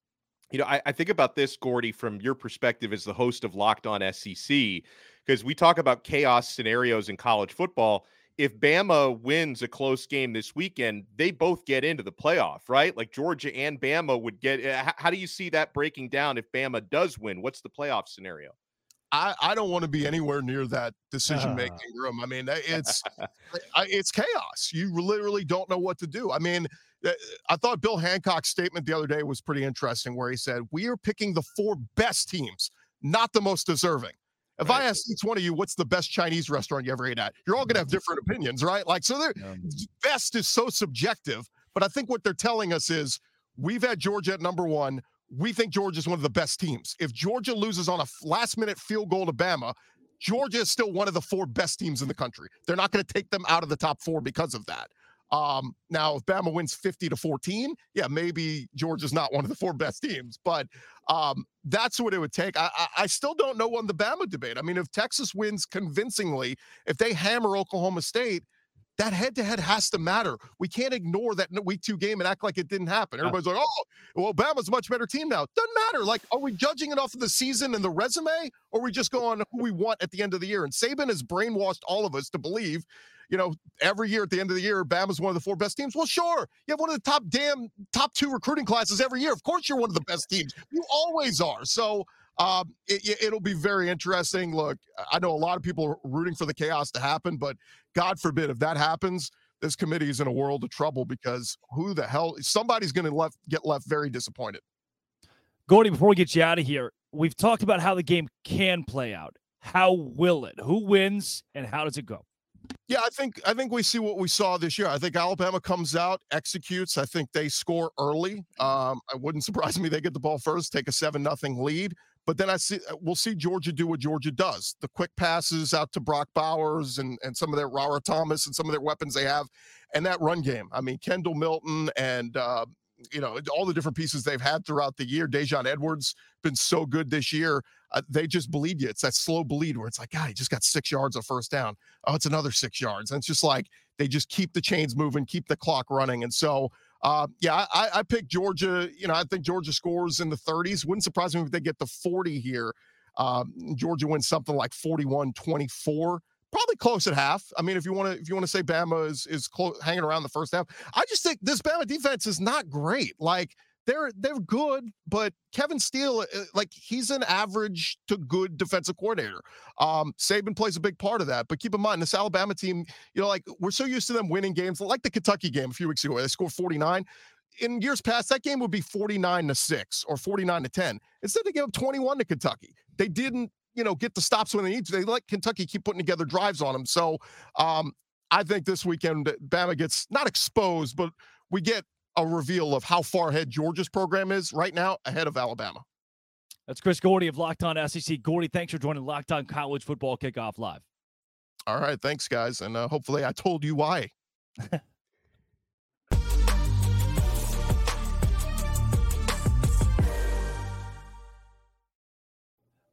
You know, I, I think about this, Gordy, from your perspective as the host of Locked On SEC, because we talk about chaos scenarios in college football if Bama wins a close game this weekend, they both get into the playoff, right? Like Georgia and Bama would get. Eh, how do you see that breaking down if Bama does win? What's the playoff scenario? I, I don't want to be anywhere near that decision making uh. room. I mean, it's it's chaos. You literally don't know what to do. I mean, eh, I thought Bill Hancock's statement the other day was pretty interesting, where he said, "We are picking the four best teams, not the most deserving." If right. I ask each one of you, what's the best Chinese restaurant you ever ate at? You're all going to have different opinions, right? Like, so their yeah. best is so subjective. But I think what they're telling us is we've had Georgia at number one. We think Georgia is one of the best teams. If Georgia loses on a last minute field goal to Bama, Georgia is still one of the four best teams in the country. They're not going to take them out of the top four because of that. Um, now, if Bama wins 50 to 14, yeah, maybe Georgia's not one of the four best teams, but um, that's what it would take. I, I, I still don't know on the Bama debate. I mean, if Texas wins convincingly, if they hammer Oklahoma State, that head to head has to matter. We can't ignore that week two game and act like it didn't happen. Everybody's like, oh, well, Bama's a much better team now. Doesn't matter. Like, are we judging it off of the season and the resume, or we just go on who we want at the end of the year? And Saban has brainwashed all of us to believe you know, every year at the end of the year, Bama's one of the four best teams. Well, sure. You have one of the top damn top two recruiting classes every year. Of course, you're one of the best teams. You always are. So um, it, will be very interesting. Look, I know a lot of people are rooting for the chaos to happen, but God forbid if that happens, this committee is in a world of trouble because who the hell? Somebody's going to left get left very disappointed. Gordy, before we get you out of here, we've talked about how the game can play out. How will it? Who wins and how does it go? Yeah, I think I think we see what we saw this year. I think Alabama comes out, executes. I think they score early. Um, it wouldn't surprise me they get the ball first, take a seven nothing lead. But then I see uh, we'll see Georgia do what Georgia does: the quick passes out to Brock Bowers and and some of their Rara Thomas and some of their weapons they have, and that run game. I mean, Kendall Milton and uh, you know all the different pieces they've had throughout the year. Daijun Edwards been so good this year. Uh, they just bleed you. It's that slow bleed where it's like, God, he just got six yards of first down. Oh, it's another six yards. And it's just like they just keep the chains moving, keep the clock running. And so, uh, yeah, I, I picked Georgia. You know, I think Georgia scores in the 30s. Wouldn't surprise me if they get the 40 here. Um, Georgia wins something like 41 24 probably close at half. I mean, if you want to, if you want to say Bama is is hanging around the first half, I just think this Bama defense is not great. Like they're they're good, but Kevin Steele, uh, like he's an average to good defensive coordinator. Um, Saban plays a big part of that. But keep in mind, this Alabama team, you know, like we're so used to them winning games, like the Kentucky game a few weeks ago, they scored 49. In years past, that game would be 49 to 6 or 49 to 10. Instead, they gave up 21 to Kentucky. They didn't, you know, get the stops when they need to. They let Kentucky keep putting together drives on them. So um, I think this weekend Bama gets not exposed, but we get a reveal of how far ahead Georgia's program is right now ahead of Alabama. That's Chris Gordy of Locked On SEC. Gordy, thanks for joining Locked On College Football Kickoff Live. All right, thanks, guys, and uh, hopefully I told you why.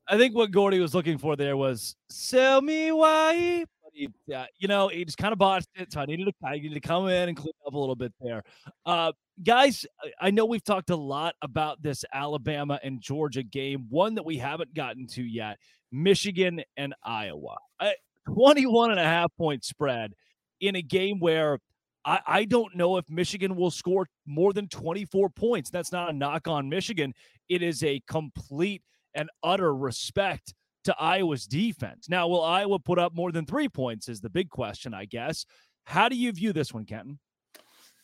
I think what Gordy was looking for there was sell me why he, uh, you know, he just kind of botched it. So I needed to, I needed to come in and clean up a little bit there. Uh, guys, I know we've talked a lot about this Alabama and Georgia game, one that we haven't gotten to yet Michigan and Iowa. I, 21 and a half point spread in a game where I, I don't know if Michigan will score more than 24 points. That's not a knock on Michigan. It is a complete and utter respect to Iowa's defense. Now, will Iowa put up more than three points? Is the big question, I guess. How do you view this one, Kenton?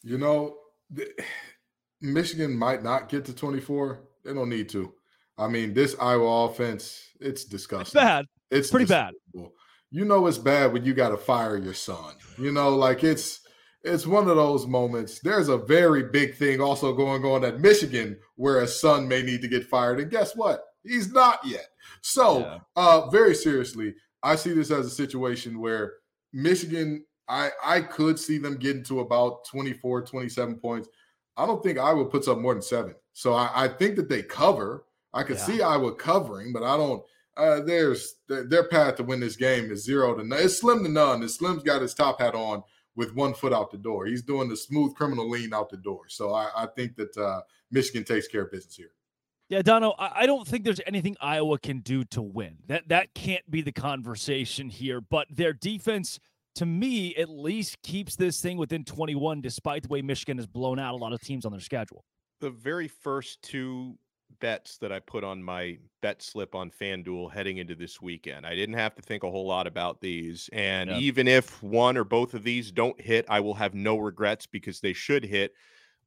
You know, the, Michigan might not get to 24. They don't need to. I mean, this Iowa offense, it's disgusting. It's bad. It's pretty bad. You know it's bad when you got to fire your son. You know, like it's it's one of those moments. There's a very big thing also going on at Michigan where a son may need to get fired. And guess what? He's not yet. So, yeah. uh, very seriously, I see this as a situation where Michigan, I I could see them getting to about 24, 27 points. I don't think Iowa puts up more than seven. So I, I think that they cover. I could Yeah. see Iowa covering, but I don't. Uh, there's their, their path to win this game is zero to none. It's slim to none. And Slim's got his top hat on with one foot out the door. He's doing the smooth criminal lean out the door. So I, I think that uh, Michigan takes care of business here. Yeah, Dono, I don't think there's anything Iowa can do to win. That that can't be the conversation here. But their defense, to me, at least keeps this thing within 21, despite the way Michigan has blown out a lot of teams on their schedule. the very first two bets that I put on my bet slip on FanDuel heading into this weekend. I didn't have to think a whole lot about these. And even if one or both of these don't hit, I will have no regrets because they should hit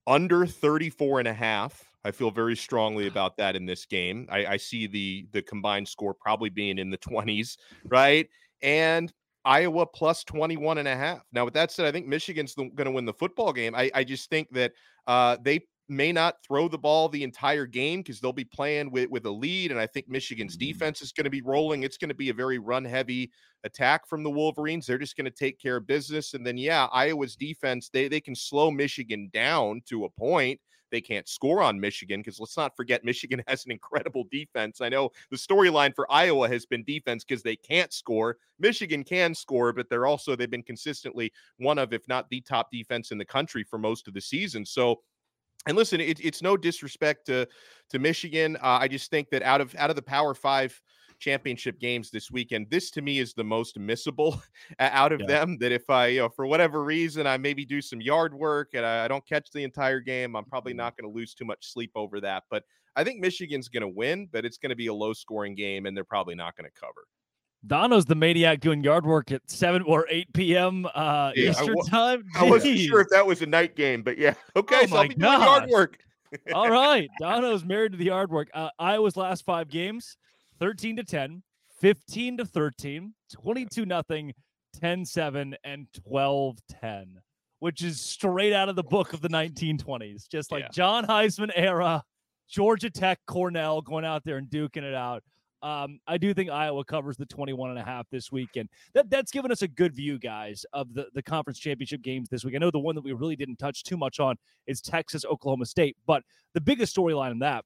under 34 and a half. I feel very strongly about that in this game. I, I see the the combined score probably being in the 20s, right? And Iowa plus 21 and a half. Now, with that said, I think Michigan's going to win the football game. I, I just think that uh, they may not throw the ball the entire game because they'll be playing with, with a lead. And I think Michigan's defense is going to be rolling. It's going to be a very run heavy attack from the Wolverines. They're just going to take care of business. And then, yeah, Iowa's defense, they, they can slow Michigan down to a point. They can't score on Michigan because let's not forget Michigan has an incredible defense. I know the storyline for Iowa has been defense because they can't score. Michigan can score, but they're also they've been consistently one of, if not the top defense in the country for most of the season. So and listen, it, it's no disrespect to to Michigan. Uh, I just think that out of out of the Power Five championship games this weekend, this to me is the most missable out of Yeah. them. That if I, you know, for whatever reason, I maybe do some yard work and I, I don't catch the entire game, I'm probably not going to lose too much sleep over that. But I think Michigan's going to win, but it's going to be a low scoring game, and they're probably not going to cover. Dono's the maniac doing yard work at 7 or 8 p.m. Uh, Yeah, I Eastern wa- time. I wasn't sure if that was a night game, but yeah, okay. Oh so I'll be doing yard work. All right. Dono's married to the yard work. Uh, Iowa's last five games 13 to 10, 15 to 13, 22 nothing, 10 7, and 12 10, which is straight out of the book of the 1920s. Just like Yeah. John Heisman era, Georgia Tech, Cornell going out there and duking it out. Um, I do think Iowa covers the 21 and a half this weekend. That that's given us a good view, guys, of the, the conference championship games this week. I know the one that we really didn't touch too much on is Texas, Oklahoma State, but the biggest storyline in that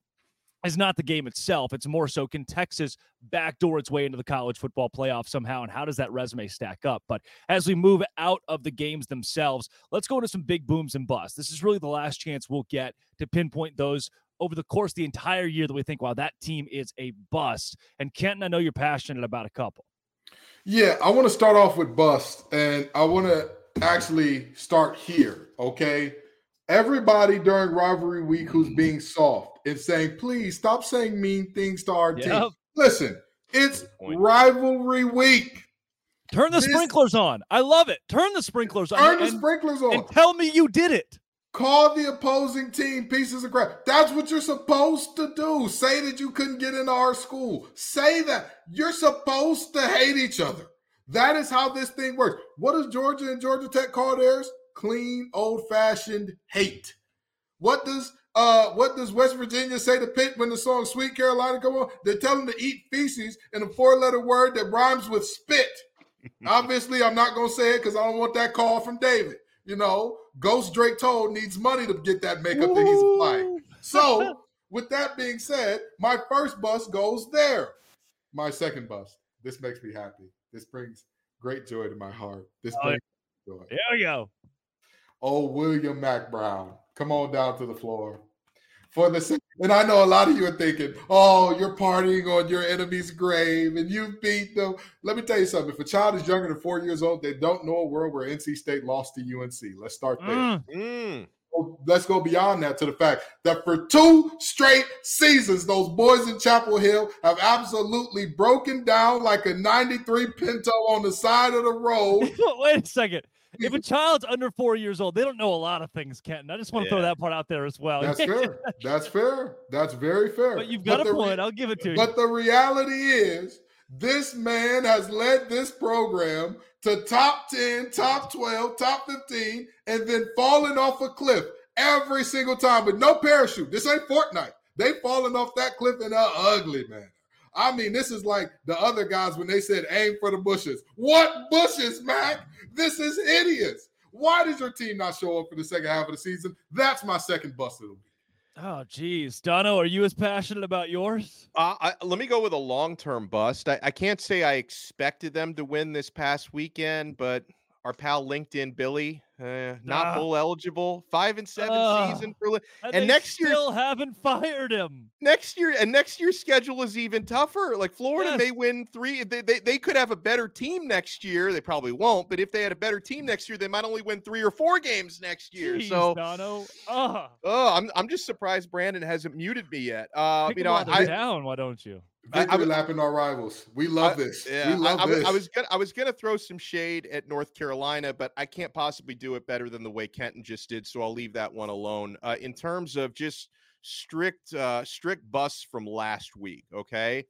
is not the game itself. It's more so can Texas backdoor its way into the college football playoff somehow, and how does that resume stack up? But as we move out of the games themselves, let's go into some big booms and busts. This is really the last chance we'll get to pinpoint those over the course the entire year that we think, wow, that team is a bust. And Kenton, I know you're passionate about a couple. Yeah, I want to start off with bust, and I want to actually start here. Okay, everybody during rivalry week who's mm-hmm. being soft and saying, "Please stop saying mean things to our Yep. team." Listen, it's rivalry week. Turn the This- sprinklers on. I love it. Turn the sprinklers on. Turn the and, sprinklers on. and tell me you did it. Call the opposing team pieces of crap. That's what you're supposed to do. Say that you couldn't get into our school. Say that. You're supposed to hate each other. That is how this thing works. What does Georgia and Georgia Tech call theirs? Clean, old-fashioned hate. What does uh what does West Virginia say to Pitt when the song Sweet Carolina come on? They tell them to eat feces in a four-letter word that rhymes with spit. Obviously, I'm not gonna say it because I don't want that call from David. You know, Ghost Drake Toll needs money to get that makeup that he's applying. So, with that being said, my first bus goes there. My second bus. This makes me happy. This brings great joy to my heart. This Oh, brings joy. There we go. Oh, William Mack Brown, come on down to the floor. For the se- and I know a lot of you are thinking, oh, you're partying on your enemy's grave and you beat them. Let me tell you something. If a child is younger than four years old, they don't know a world where NC State lost to UNC. Let's start there. Mm. Mm. Let's go beyond that to the fact that for two straight seasons, those boys in Chapel Hill have absolutely broken down like a 93 Pinto on the side of the road. Wait a second. If a child's under four years old, they don't know a lot of things, Kenton. I just want to throw that part out there as well. That's fair. That's fair. That's very fair. but you've got a the re- point. I'll give it to you. But the reality is, this man has led this program to top 10, top 12, top 15, and then falling off a cliff every single time with no parachute. This ain't Fortnite. They falling off that cliff in an ugly manner. I mean, this is like the other guys when they said aim for the bushes. What bushes, Mack? This is hideous. Why does your team not show up for the second half of the season? That's my second bust of the week. Oh, geez. Dono, are you as passionate about yours? Uh, I, let me go with a long term bust. I, I can't say I expected them to win this past weekend, but our pal LinkedIn Billy, uh, not Ah. bowl eligible, five and seven Ah. season for And, And next year- still haven't fired him. next year. And next year's schedule is even tougher. Like Florida Yes. may win three. They, they they could have a better team next year. They probably won't, but if they had a better team next year, they might only win three or four games next year. Jeez, so. Dono. Oh, Oh, I'm I'm just surprised Brandon hasn't muted me yet. Uh, pick you know, I, down. Why don't you? I- I Victory would- lapping our rivals. We love I- this. Yeah, we love I, I was- this. I was gonna I was gonna throw some shade at North Carolina, but I can't possibly do it better than the way Kenton just did, so I'll leave that one alone. Uh, in terms of just strict uh, strict busts from last week, okay,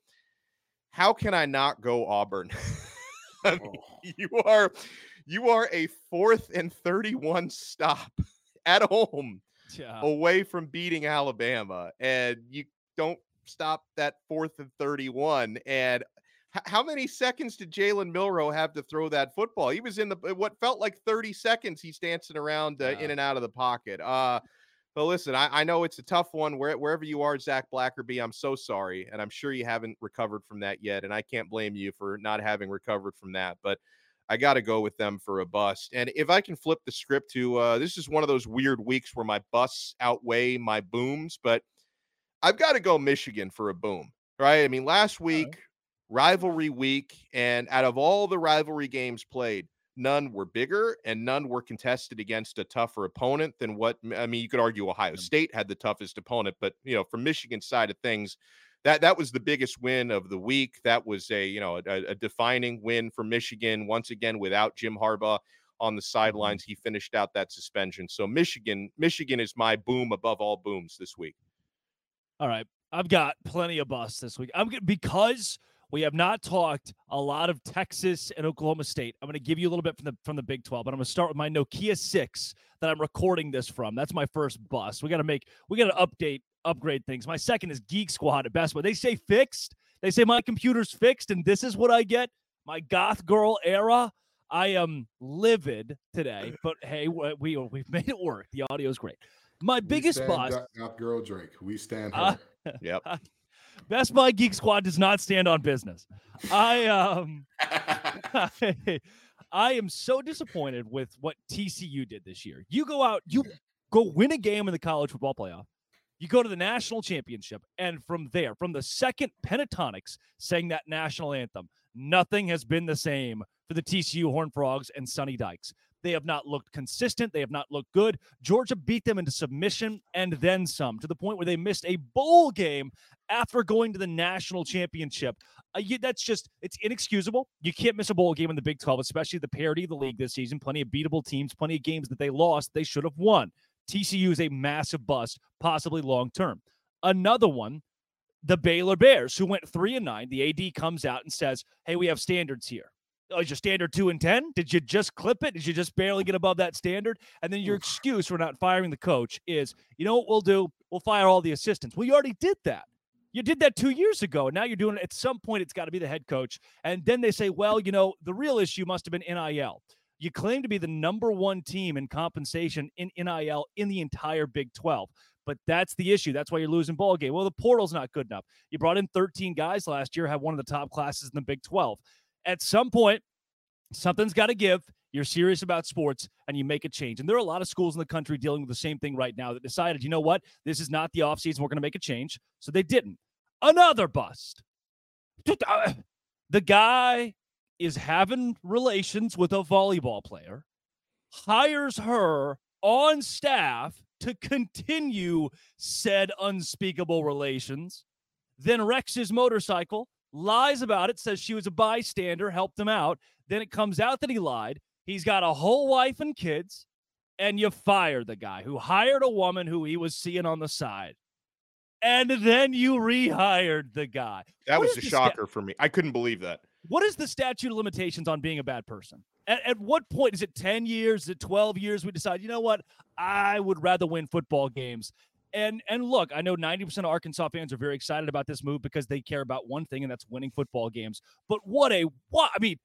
how can I not go Auburn? I mean, Oh. you are you are a fourth and thirty one stop at home Yeah. away from beating Alabama, and you don't stop that fourth and 31. And how many seconds did Jalen Milroe have to throw that football? He was in the what felt like 30 seconds. He's dancing around uh, in and out of the pocket. Uh, but listen, I, I know it's a tough one. Where, wherever you are, Zach Blackerby, I'm so sorry, and I'm sure you haven't recovered from that yet. And I can't blame you for not having recovered from that. But I got to go with them for a bust. And if I can flip the script to uh, this is one of those weird weeks where my busts outweigh my booms, but I've got to go Michigan for a boom, right? I mean, last uh-huh. week, rivalry week, and out of all the rivalry games played, none were bigger and none were contested against a tougher opponent than what I mean, you could argue Ohio State had the toughest opponent, but you know, from Michigan's side of things, that that was the biggest win of the week. That was a you know a, a defining win for Michigan once again without Jim Harbaugh on the mm-hmm. sidelines. He finished out that suspension. So Michigan, Michigan is my boom above all booms this week. All right. I've got plenty of busts this week. I'm good because we have not talked a lot of Texas and Oklahoma State. I'm going to give you a little bit from the from the Big 12, but I'm going to start with my Nokia 6 that I'm recording this from. That's my first bust. We got to make we got to update upgrade things. My second is Geek Squad at Best Buy. They say fixed. They say my computer's fixed and this is what I get. My goth girl era. I am livid today, but hey, we we've made it work. The audio is great. My We biggest stand bust Doc- Doc girl Drake. We stand Uh. Yep. Best Buy Geek Squad does not stand on business. I um I am so disappointed with what TCU did this year. You go out, you go win a game in the college football playoff. You go to the national championship, and from there, from the second Pentatonix sang that national anthem, nothing has been the same for the TCU Horned Frogs and Sonny Dykes. They have not looked consistent. They have not looked good. Georgia beat them into submission and then some to the point where they missed a bowl game after going to the national championship. Uh, you, that's just, it's inexcusable. You can't miss a bowl game in the Big 12, especially the parity of the league this season. Plenty of beatable teams, plenty of games that they lost, they should have won. TCU is a massive bust, possibly long term. Another one, the Baylor Bears, who went three and nine. The AD comes out and says, Hey, we have standards here. Is your standard two and 10? Did you just clip it? Did you just barely get above that standard? And then your excuse for not firing the coach is, you know what we'll do? We'll fire all the assistants. Well, you already did that. You did that two years ago. And now you're doing it. At some point, it's got to be the head coach. And then they say, well, you know, the real issue must have been NIL. You claim to be the number one team in compensation in NIL in the entire Big 12. But that's the issue. That's why you're losing ball game. Well, the portal's not good enough. You brought in 13 guys last year, had one of the top classes in the Big 12. At some point, something's got to give. You're serious about sports and you make a change. And there are a lot of schools in the country dealing with the same thing right now that decided, you know what? This is not the offseason. We're going to make a change. So they didn't. Another bust. Uh, the guy is having relations with a volleyball player, hires her on staff to continue said unspeakable relations, then wrecks his motorcycle, lies about it, says she was a bystander, helped him out. Then it comes out that he lied. He's got a whole wife and kids, and you fire the guy who hired a woman who he was seeing on the side. And then you rehired the guy. That What was a the sta- shocker for me. I couldn't believe that. what is the statute of limitations on being a bad person? At, at what point is it 10 years? Is it 12 years? We decide, you know what? I would rather win football games. And and look, I know 90% of Arkansas fans are very excited about this move because they care about one thing, and that's winning football games. But what a what I mean,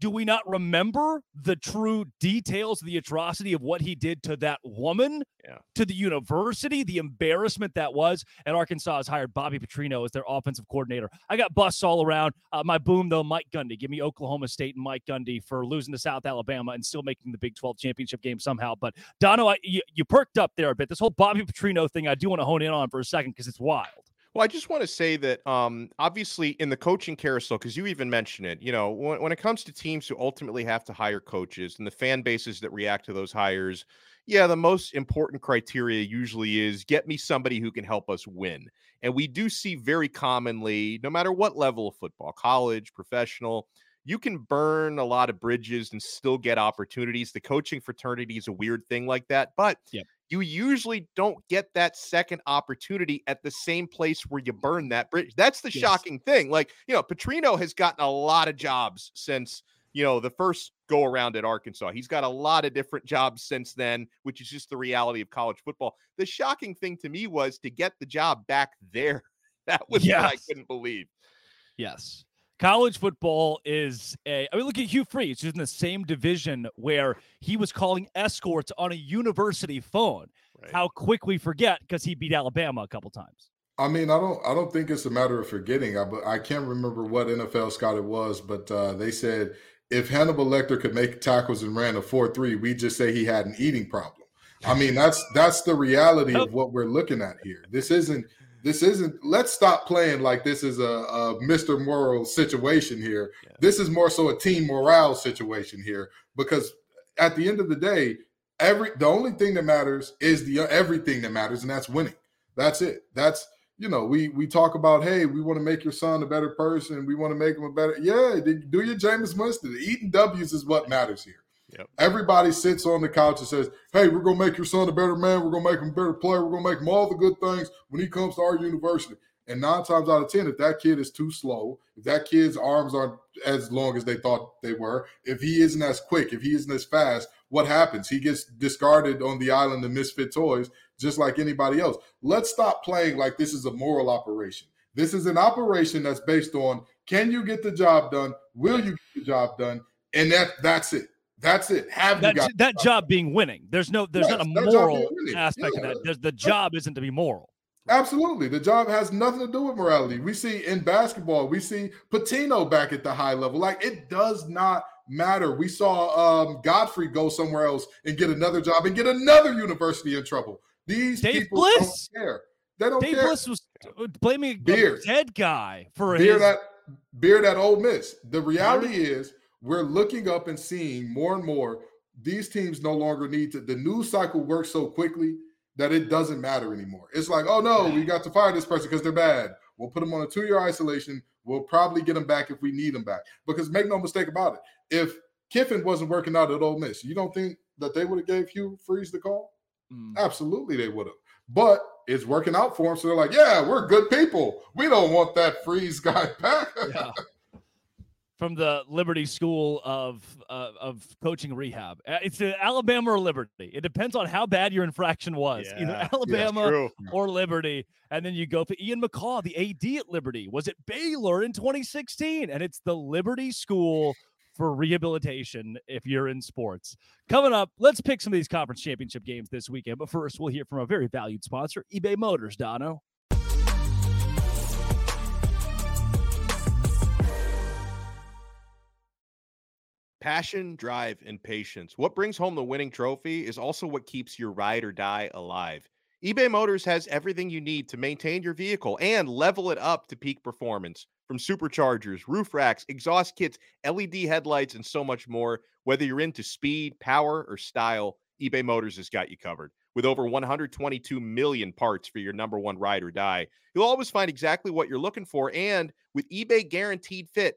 do we not remember the true details of the atrocity of what he did to that woman, yeah. to the university, the embarrassment that was? And Arkansas has hired Bobby Petrino as their offensive coordinator. I got busts all around. Uh, my boom, though, Mike Gundy. Give me Oklahoma State and Mike Gundy for losing to South Alabama and still making the Big 12 championship game somehow. But Dono, I, you, you perked up there a bit. This whole Bobby Petrino thing, I do want to hone in on for a second because it's wild. Well, I just want to say that um, obviously in the coaching carousel, because you even mentioned it, you know, when, when it comes to teams who ultimately have to hire coaches and the fan bases that react to those hires, yeah, the most important criteria usually is get me somebody who can help us win. And we do see very commonly, no matter what level of football, college, professional, you can burn a lot of bridges and still get opportunities. The coaching fraternity is a weird thing like that, but yep you usually don't get that second opportunity at the same place where you burn that bridge. That's the yes. shocking thing. Like, you know, Petrino has gotten a lot of jobs since, you know, the first go around at Arkansas. He's got a lot of different jobs since then, which is just the reality of college football. The shocking thing to me was to get the job back there. That was yes. what I couldn't believe. Yes college football is a I mean look at Hugh Freeze who's in the same division where he was calling escorts on a university phone. Right. How quick we forget because he beat Alabama a couple times. I mean, I don't I don't think it's a matter of forgetting. I but I can't remember what NFL scout it was, but uh, they said if Hannibal Lecter could make tackles and ran a 4-3, we just say he had an eating problem. I mean, that's that's the reality of what we're looking at here. This isn't this isn't let's stop playing like this is a, a mr moral situation here. Yeah. this is more so a team morale situation here because at the end of the day every the only thing that matters is the everything that matters and that's winning. That's it. That's you know we we talk about hey we want to make your son a better person. We want to make him a better yeah do your Jameis Winston. Eating w's is what matters here Everybody sits on the couch and says, Hey, we're going to make your son a better man. We're going to make him a better player. We're going to make him all the good things when he comes to our university. And nine times out of 10, if that kid is too slow, if that kid's arms aren't as long as they thought they were, if he isn't as quick, if he isn't as fast, what happens? He gets discarded on the island of misfit toys, just like anybody else. Let's stop playing like this is a moral operation. This is an operation that's based on can you get the job done? Will you get the job done? And that that's it. That's it. Have that, that job being winning? There's no, there's yes, not a moral aspect yeah. of that. There's, the job isn't to be moral. Absolutely, the job has nothing to do with morality. We see in basketball, we see Pitino back at the high level. Like it does not matter. We saw um, Godfrey go somewhere else and get another job and get another university in trouble. These Dave people Bliss. don't care. They don't Dave care. Bliss was blaming Beard. a dead guy for Beard his... at Beard at Ole Miss. The reality Beard? is we're looking up and seeing more and more these teams no longer need to the news cycle works so quickly that it doesn't matter anymore. It's like, oh no, we got to fire this person because they're bad. We'll put them on a two-year isolation. We'll probably get them back if we need them back. Because make no mistake about it, if Kiffin wasn't working out at Ole Miss, you don't think that they would have gave Hugh Freeze the call? Mm. Absolutely, they would have. But it's working out for them, so they're like, yeah, we're good people. We don't want that Freeze guy back. Yeah from the Liberty School of uh, of coaching rehab. Uh, it's Alabama or Liberty. It depends on how bad your infraction was, yeah, either Alabama or Liberty. And then you go for Ian McCaw, the AD at Liberty. Was it Baylor in 2016? And it's the Liberty School for rehabilitation if you're in sports. Coming up, let's pick some of these conference championship games this weekend. But first, we'll hear from a very valued sponsor, eBay Motors. Dono. Passion, drive, and patience. What brings home the winning trophy is also what keeps your ride or die alive. eBay Motors has everything you need to maintain your vehicle and level it up to peak performance. From superchargers, roof racks, exhaust kits, LED headlights, and so much more. Whether you're into speed, power, or style, eBay Motors has got you covered. With over 122 million parts for your number one ride or die, you'll always find exactly what you're looking for. And with eBay Guaranteed Fit,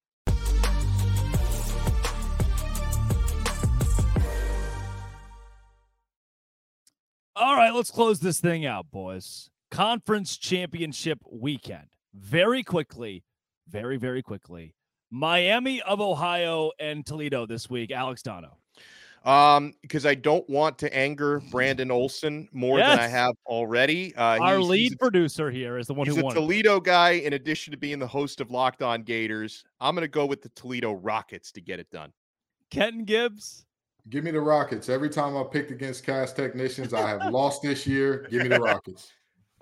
All right, let's close this thing out, boys. Conference championship weekend. Very quickly, very, very quickly. Miami of Ohio and Toledo this week. Alex Dono. Um, because I don't want to anger Brandon Olson more yes. than I have already. Uh, Our he's, lead he's a, producer here is the one he's who a Toledo guy. In addition to being the host of Locked On Gators, I'm going to go with the Toledo Rockets to get it done. Kenton Gibbs. Give me the Rockets. Every time I picked against cast technicians, I have lost this year. Give me the Rockets.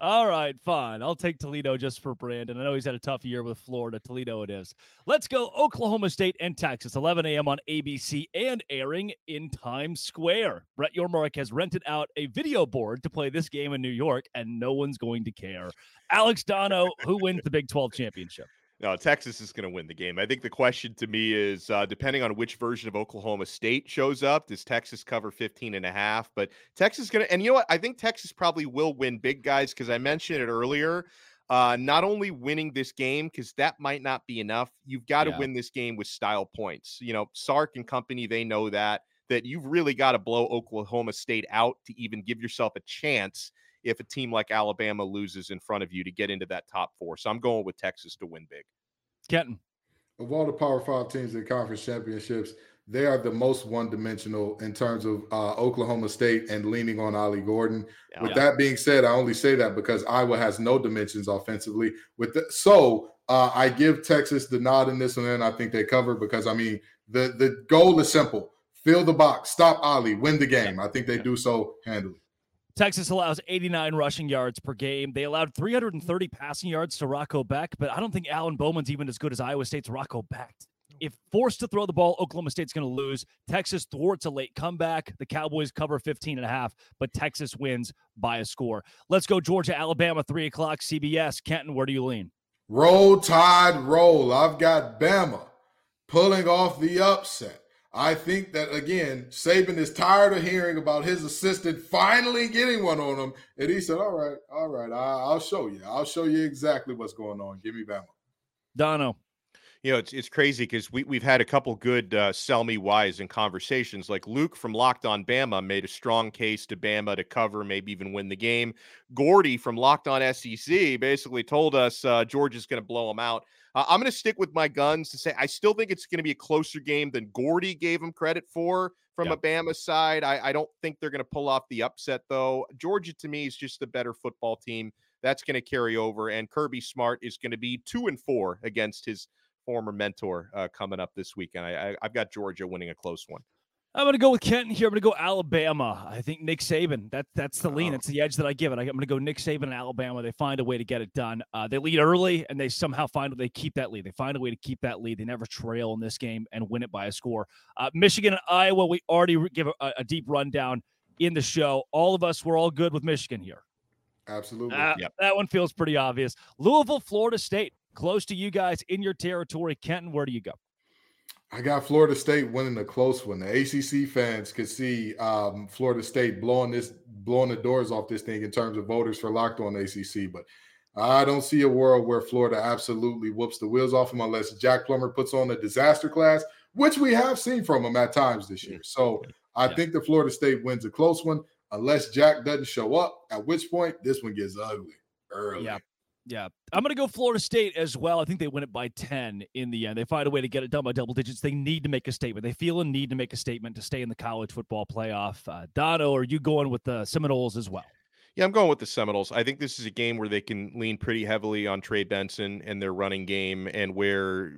All right, fine. I'll take Toledo just for Brandon. I know he's had a tough year with Florida. Toledo it is. Let's go Oklahoma State and Texas, 11 a.m. on ABC and airing in Times Square. Brett Yormark has rented out a video board to play this game in New York, and no one's going to care. Alex Dono, who wins the Big 12 championship? No, Texas is going to win the game. I think the question to me is uh, depending on which version of Oklahoma State shows up, does Texas cover 15 and a half? But Texas is going to, and you know what? I think Texas probably will win big guys because I mentioned it earlier. Uh, not only winning this game, because that might not be enough, you've got to yeah. win this game with style points. You know, Sark and company, they know that, that you've really got to blow Oklahoma State out to even give yourself a chance if a team like Alabama loses in front of you to get into that top four. So I'm going with Texas to win big. Kenton. Of all the Power Five teams in conference championships, they are the most one-dimensional in terms of uh, Oklahoma State and leaning on Ollie Gordon. Yeah, With that being said, I only say that because Iowa has no dimensions offensively. With the, so uh, I give Texas the nod in this one, and I think they cover because I mean the the goal is simple: fill the box, stop Ollie, win the game. I think they do so handily. Texas allows 89 rushing yards per game. They allowed 330 passing yards to Rocco Becht, but I don't think Alan Bowman's even as good as Iowa State's Rocco Becht. If forced to throw the ball, Oklahoma State's going to lose. Texas thwarts a late comeback. The Cowboys cover 15 and a half, but Texas wins by a score. Let's go Georgia, Alabama, 3 o'clock, CBS. Kenton, where do you lean? Roll Tide roll. I've got Bama pulling off the upset. I think that again, Saban is tired of hearing about his assistant finally getting one on him, and he said, "All right, all right, I, will show you. I'll show you exactly what's going on. Give me Bama." Dono, you know, it's it's crazy because we we've had a couple good uh, sell me whys in conversations. Like Luke from Locked On Bama made a strong case to Bama to cover, maybe even win the game. Gordy from Locked On SEC basically told us uh, Georgia's going to blow them out. Uh, I'm going to stick with my guns to say I still think it's going to be a closer game than Gordy gave him credit for from yeah. a Bama side. I, I don't think they're going to pull off the upset, though. Georgia, to me, is just the better football team. That's going to carry over, and Kirby Smart is going to be two and four against his former mentor uh, coming up this weekend. I, I, I've got Georgia winning a close one. I'm going to go with Kenton here. I'm going to go Alabama. I think Nick Saban. That that's the lean. It's the edge that I give it. I'm going to go Nick Saban and Alabama. They find a way to get it done. Uh, they lead early, and they somehow find they keep that lead. They find a way to keep that lead. They never trail in this game and win it by a score. Uh, Michigan and Iowa. We already give a, a, deep rundown in the show. All of us, we're all good with Michigan here. Absolutely. Uh, yep. That one feels pretty obvious. Louisville, Florida State, close to you guys in your territory. Kenton, where do you go? I got Florida State winning a close one. The ACC fans could see um, Florida State blowing this, blowing the doors off this thing in terms of voters for locked on ACC. But I don't see a world where Florida absolutely whoops the wheels off them unless Jack Plummer puts on a disaster class, which we have seen from him at times this year. So I yeah. think the Florida State wins a close one unless Jack doesn't show up. At which point this one gets ugly early. Yeah. Yeah, I'm going to go Florida State as well. I think they win it by 10 in the end. They find a way to get it done by double digits. They need to make a statement. They feel a need to make a statement to stay in the college football playoff. Uh, Dono, are you going with the Seminoles as well? Yeah, I'm going with the Seminoles. I think this is a game where they can lean pretty heavily on Trey Benson and their running game, and where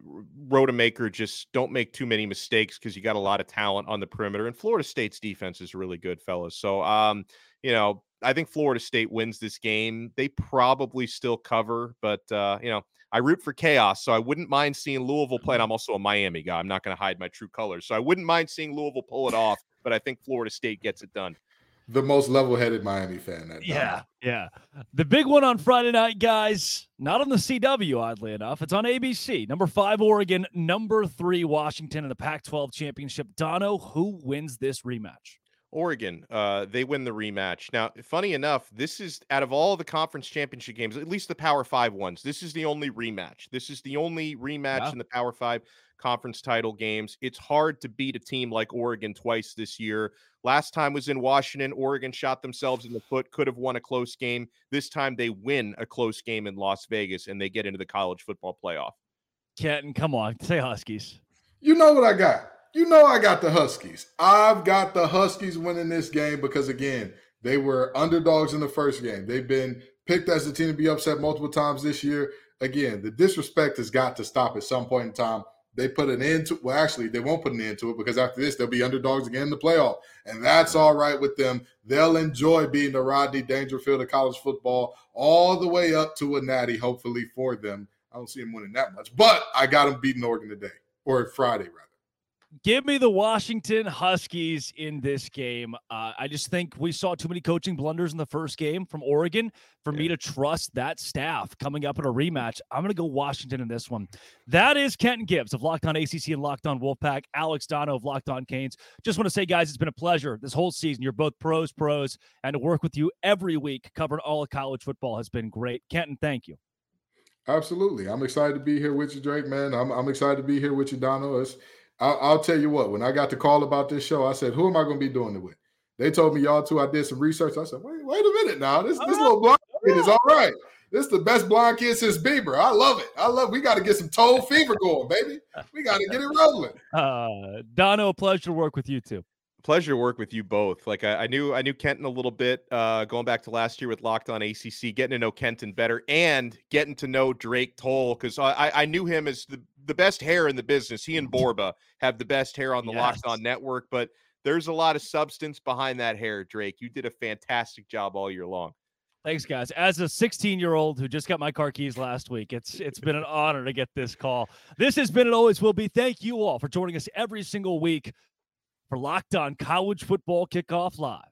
Rodemaker just don't make too many mistakes because you got a lot of talent on the perimeter. And Florida State's defense is really good, fellas. So, um, you know, I think Florida State wins this game. They probably still cover, but uh, you know, I root for chaos, so I wouldn't mind seeing Louisville play. And mm-hmm. I'm also a Miami guy. I'm not going to hide my true colors, so I wouldn't mind seeing Louisville pull it off. But I think Florida State gets it done. The most level-headed Miami fan. That yeah, yeah. The big one on Friday night, guys. Not on the CW, oddly enough. It's on ABC. Number five, Oregon. Number three, Washington in the Pac-12 championship. Dono, who wins this rematch? Oregon, uh, they win the rematch. Now, funny enough, this is out of all the conference championship games, at least the Power Five ones, this is the only rematch. This is the only rematch yeah. in the Power Five conference title games. It's hard to beat a team like Oregon twice this year. Last time was in Washington. Oregon shot themselves in the foot, could have won a close game. This time they win a close game in Las Vegas and they get into the college football playoff. Kenton, come on, say Huskies. You know what I got. You know I got the Huskies. I've got the Huskies winning this game because again, they were underdogs in the first game. They've been picked as the team to be upset multiple times this year. Again, the disrespect has got to stop at some point in time. They put an end to well, actually, they won't put an end to it because after this, they'll be underdogs again in the playoff. And that's all right with them. They'll enjoy being the Rodney Dangerfield of college football all the way up to a natty, hopefully, for them. I don't see them winning that much, but I got them beating Oregon today or Friday, rather. Give me the Washington Huskies in this game. Uh, I just think we saw too many coaching blunders in the first game from Oregon for yeah. me to trust that staff coming up in a rematch. I'm going to go Washington in this one. That is Kenton Gibbs of Locked On ACC and Locked On Wolfpack, Alex Dono of Locked On Canes. Just want to say, guys, it's been a pleasure this whole season. You're both pros, pros, and to work with you every week covering all of college football has been great. Kenton, thank you. Absolutely. I'm excited to be here with you, Drake, man. I'm, I'm excited to be here with you, Dono. It's, I'll, I'll, tell you what, when I got the call about this show, I said, who am I going to be doing it with? They told me y'all too. I did some research. I said, wait, wait a minute now. This, this little blind kid is all right. This is the best blind kid since Bieber. I love it. I love. We got to get some toe fever going, baby. We got to get it rolling. Uh, Donno, a pleasure to work with you too pleasure to work with you both. Like I, I, knew I knew Kenton a little bit uh, going back to last year with Locked On ACC, getting to know Kenton better and getting to know Drake Toll because I, I knew him as the, the best hair in the business. He and mm-hmm. Borba have the best hair on the yes. Locked On network, but there's a lot of substance behind that hair, Drake. You did a fantastic job all year long. Thanks, guys. As a 16 year old who just got my car keys last week, it's it's been an honor to get this call. This has been and always will be. Thank you all for joining us every single week for Locked On College Football Kickoff Live.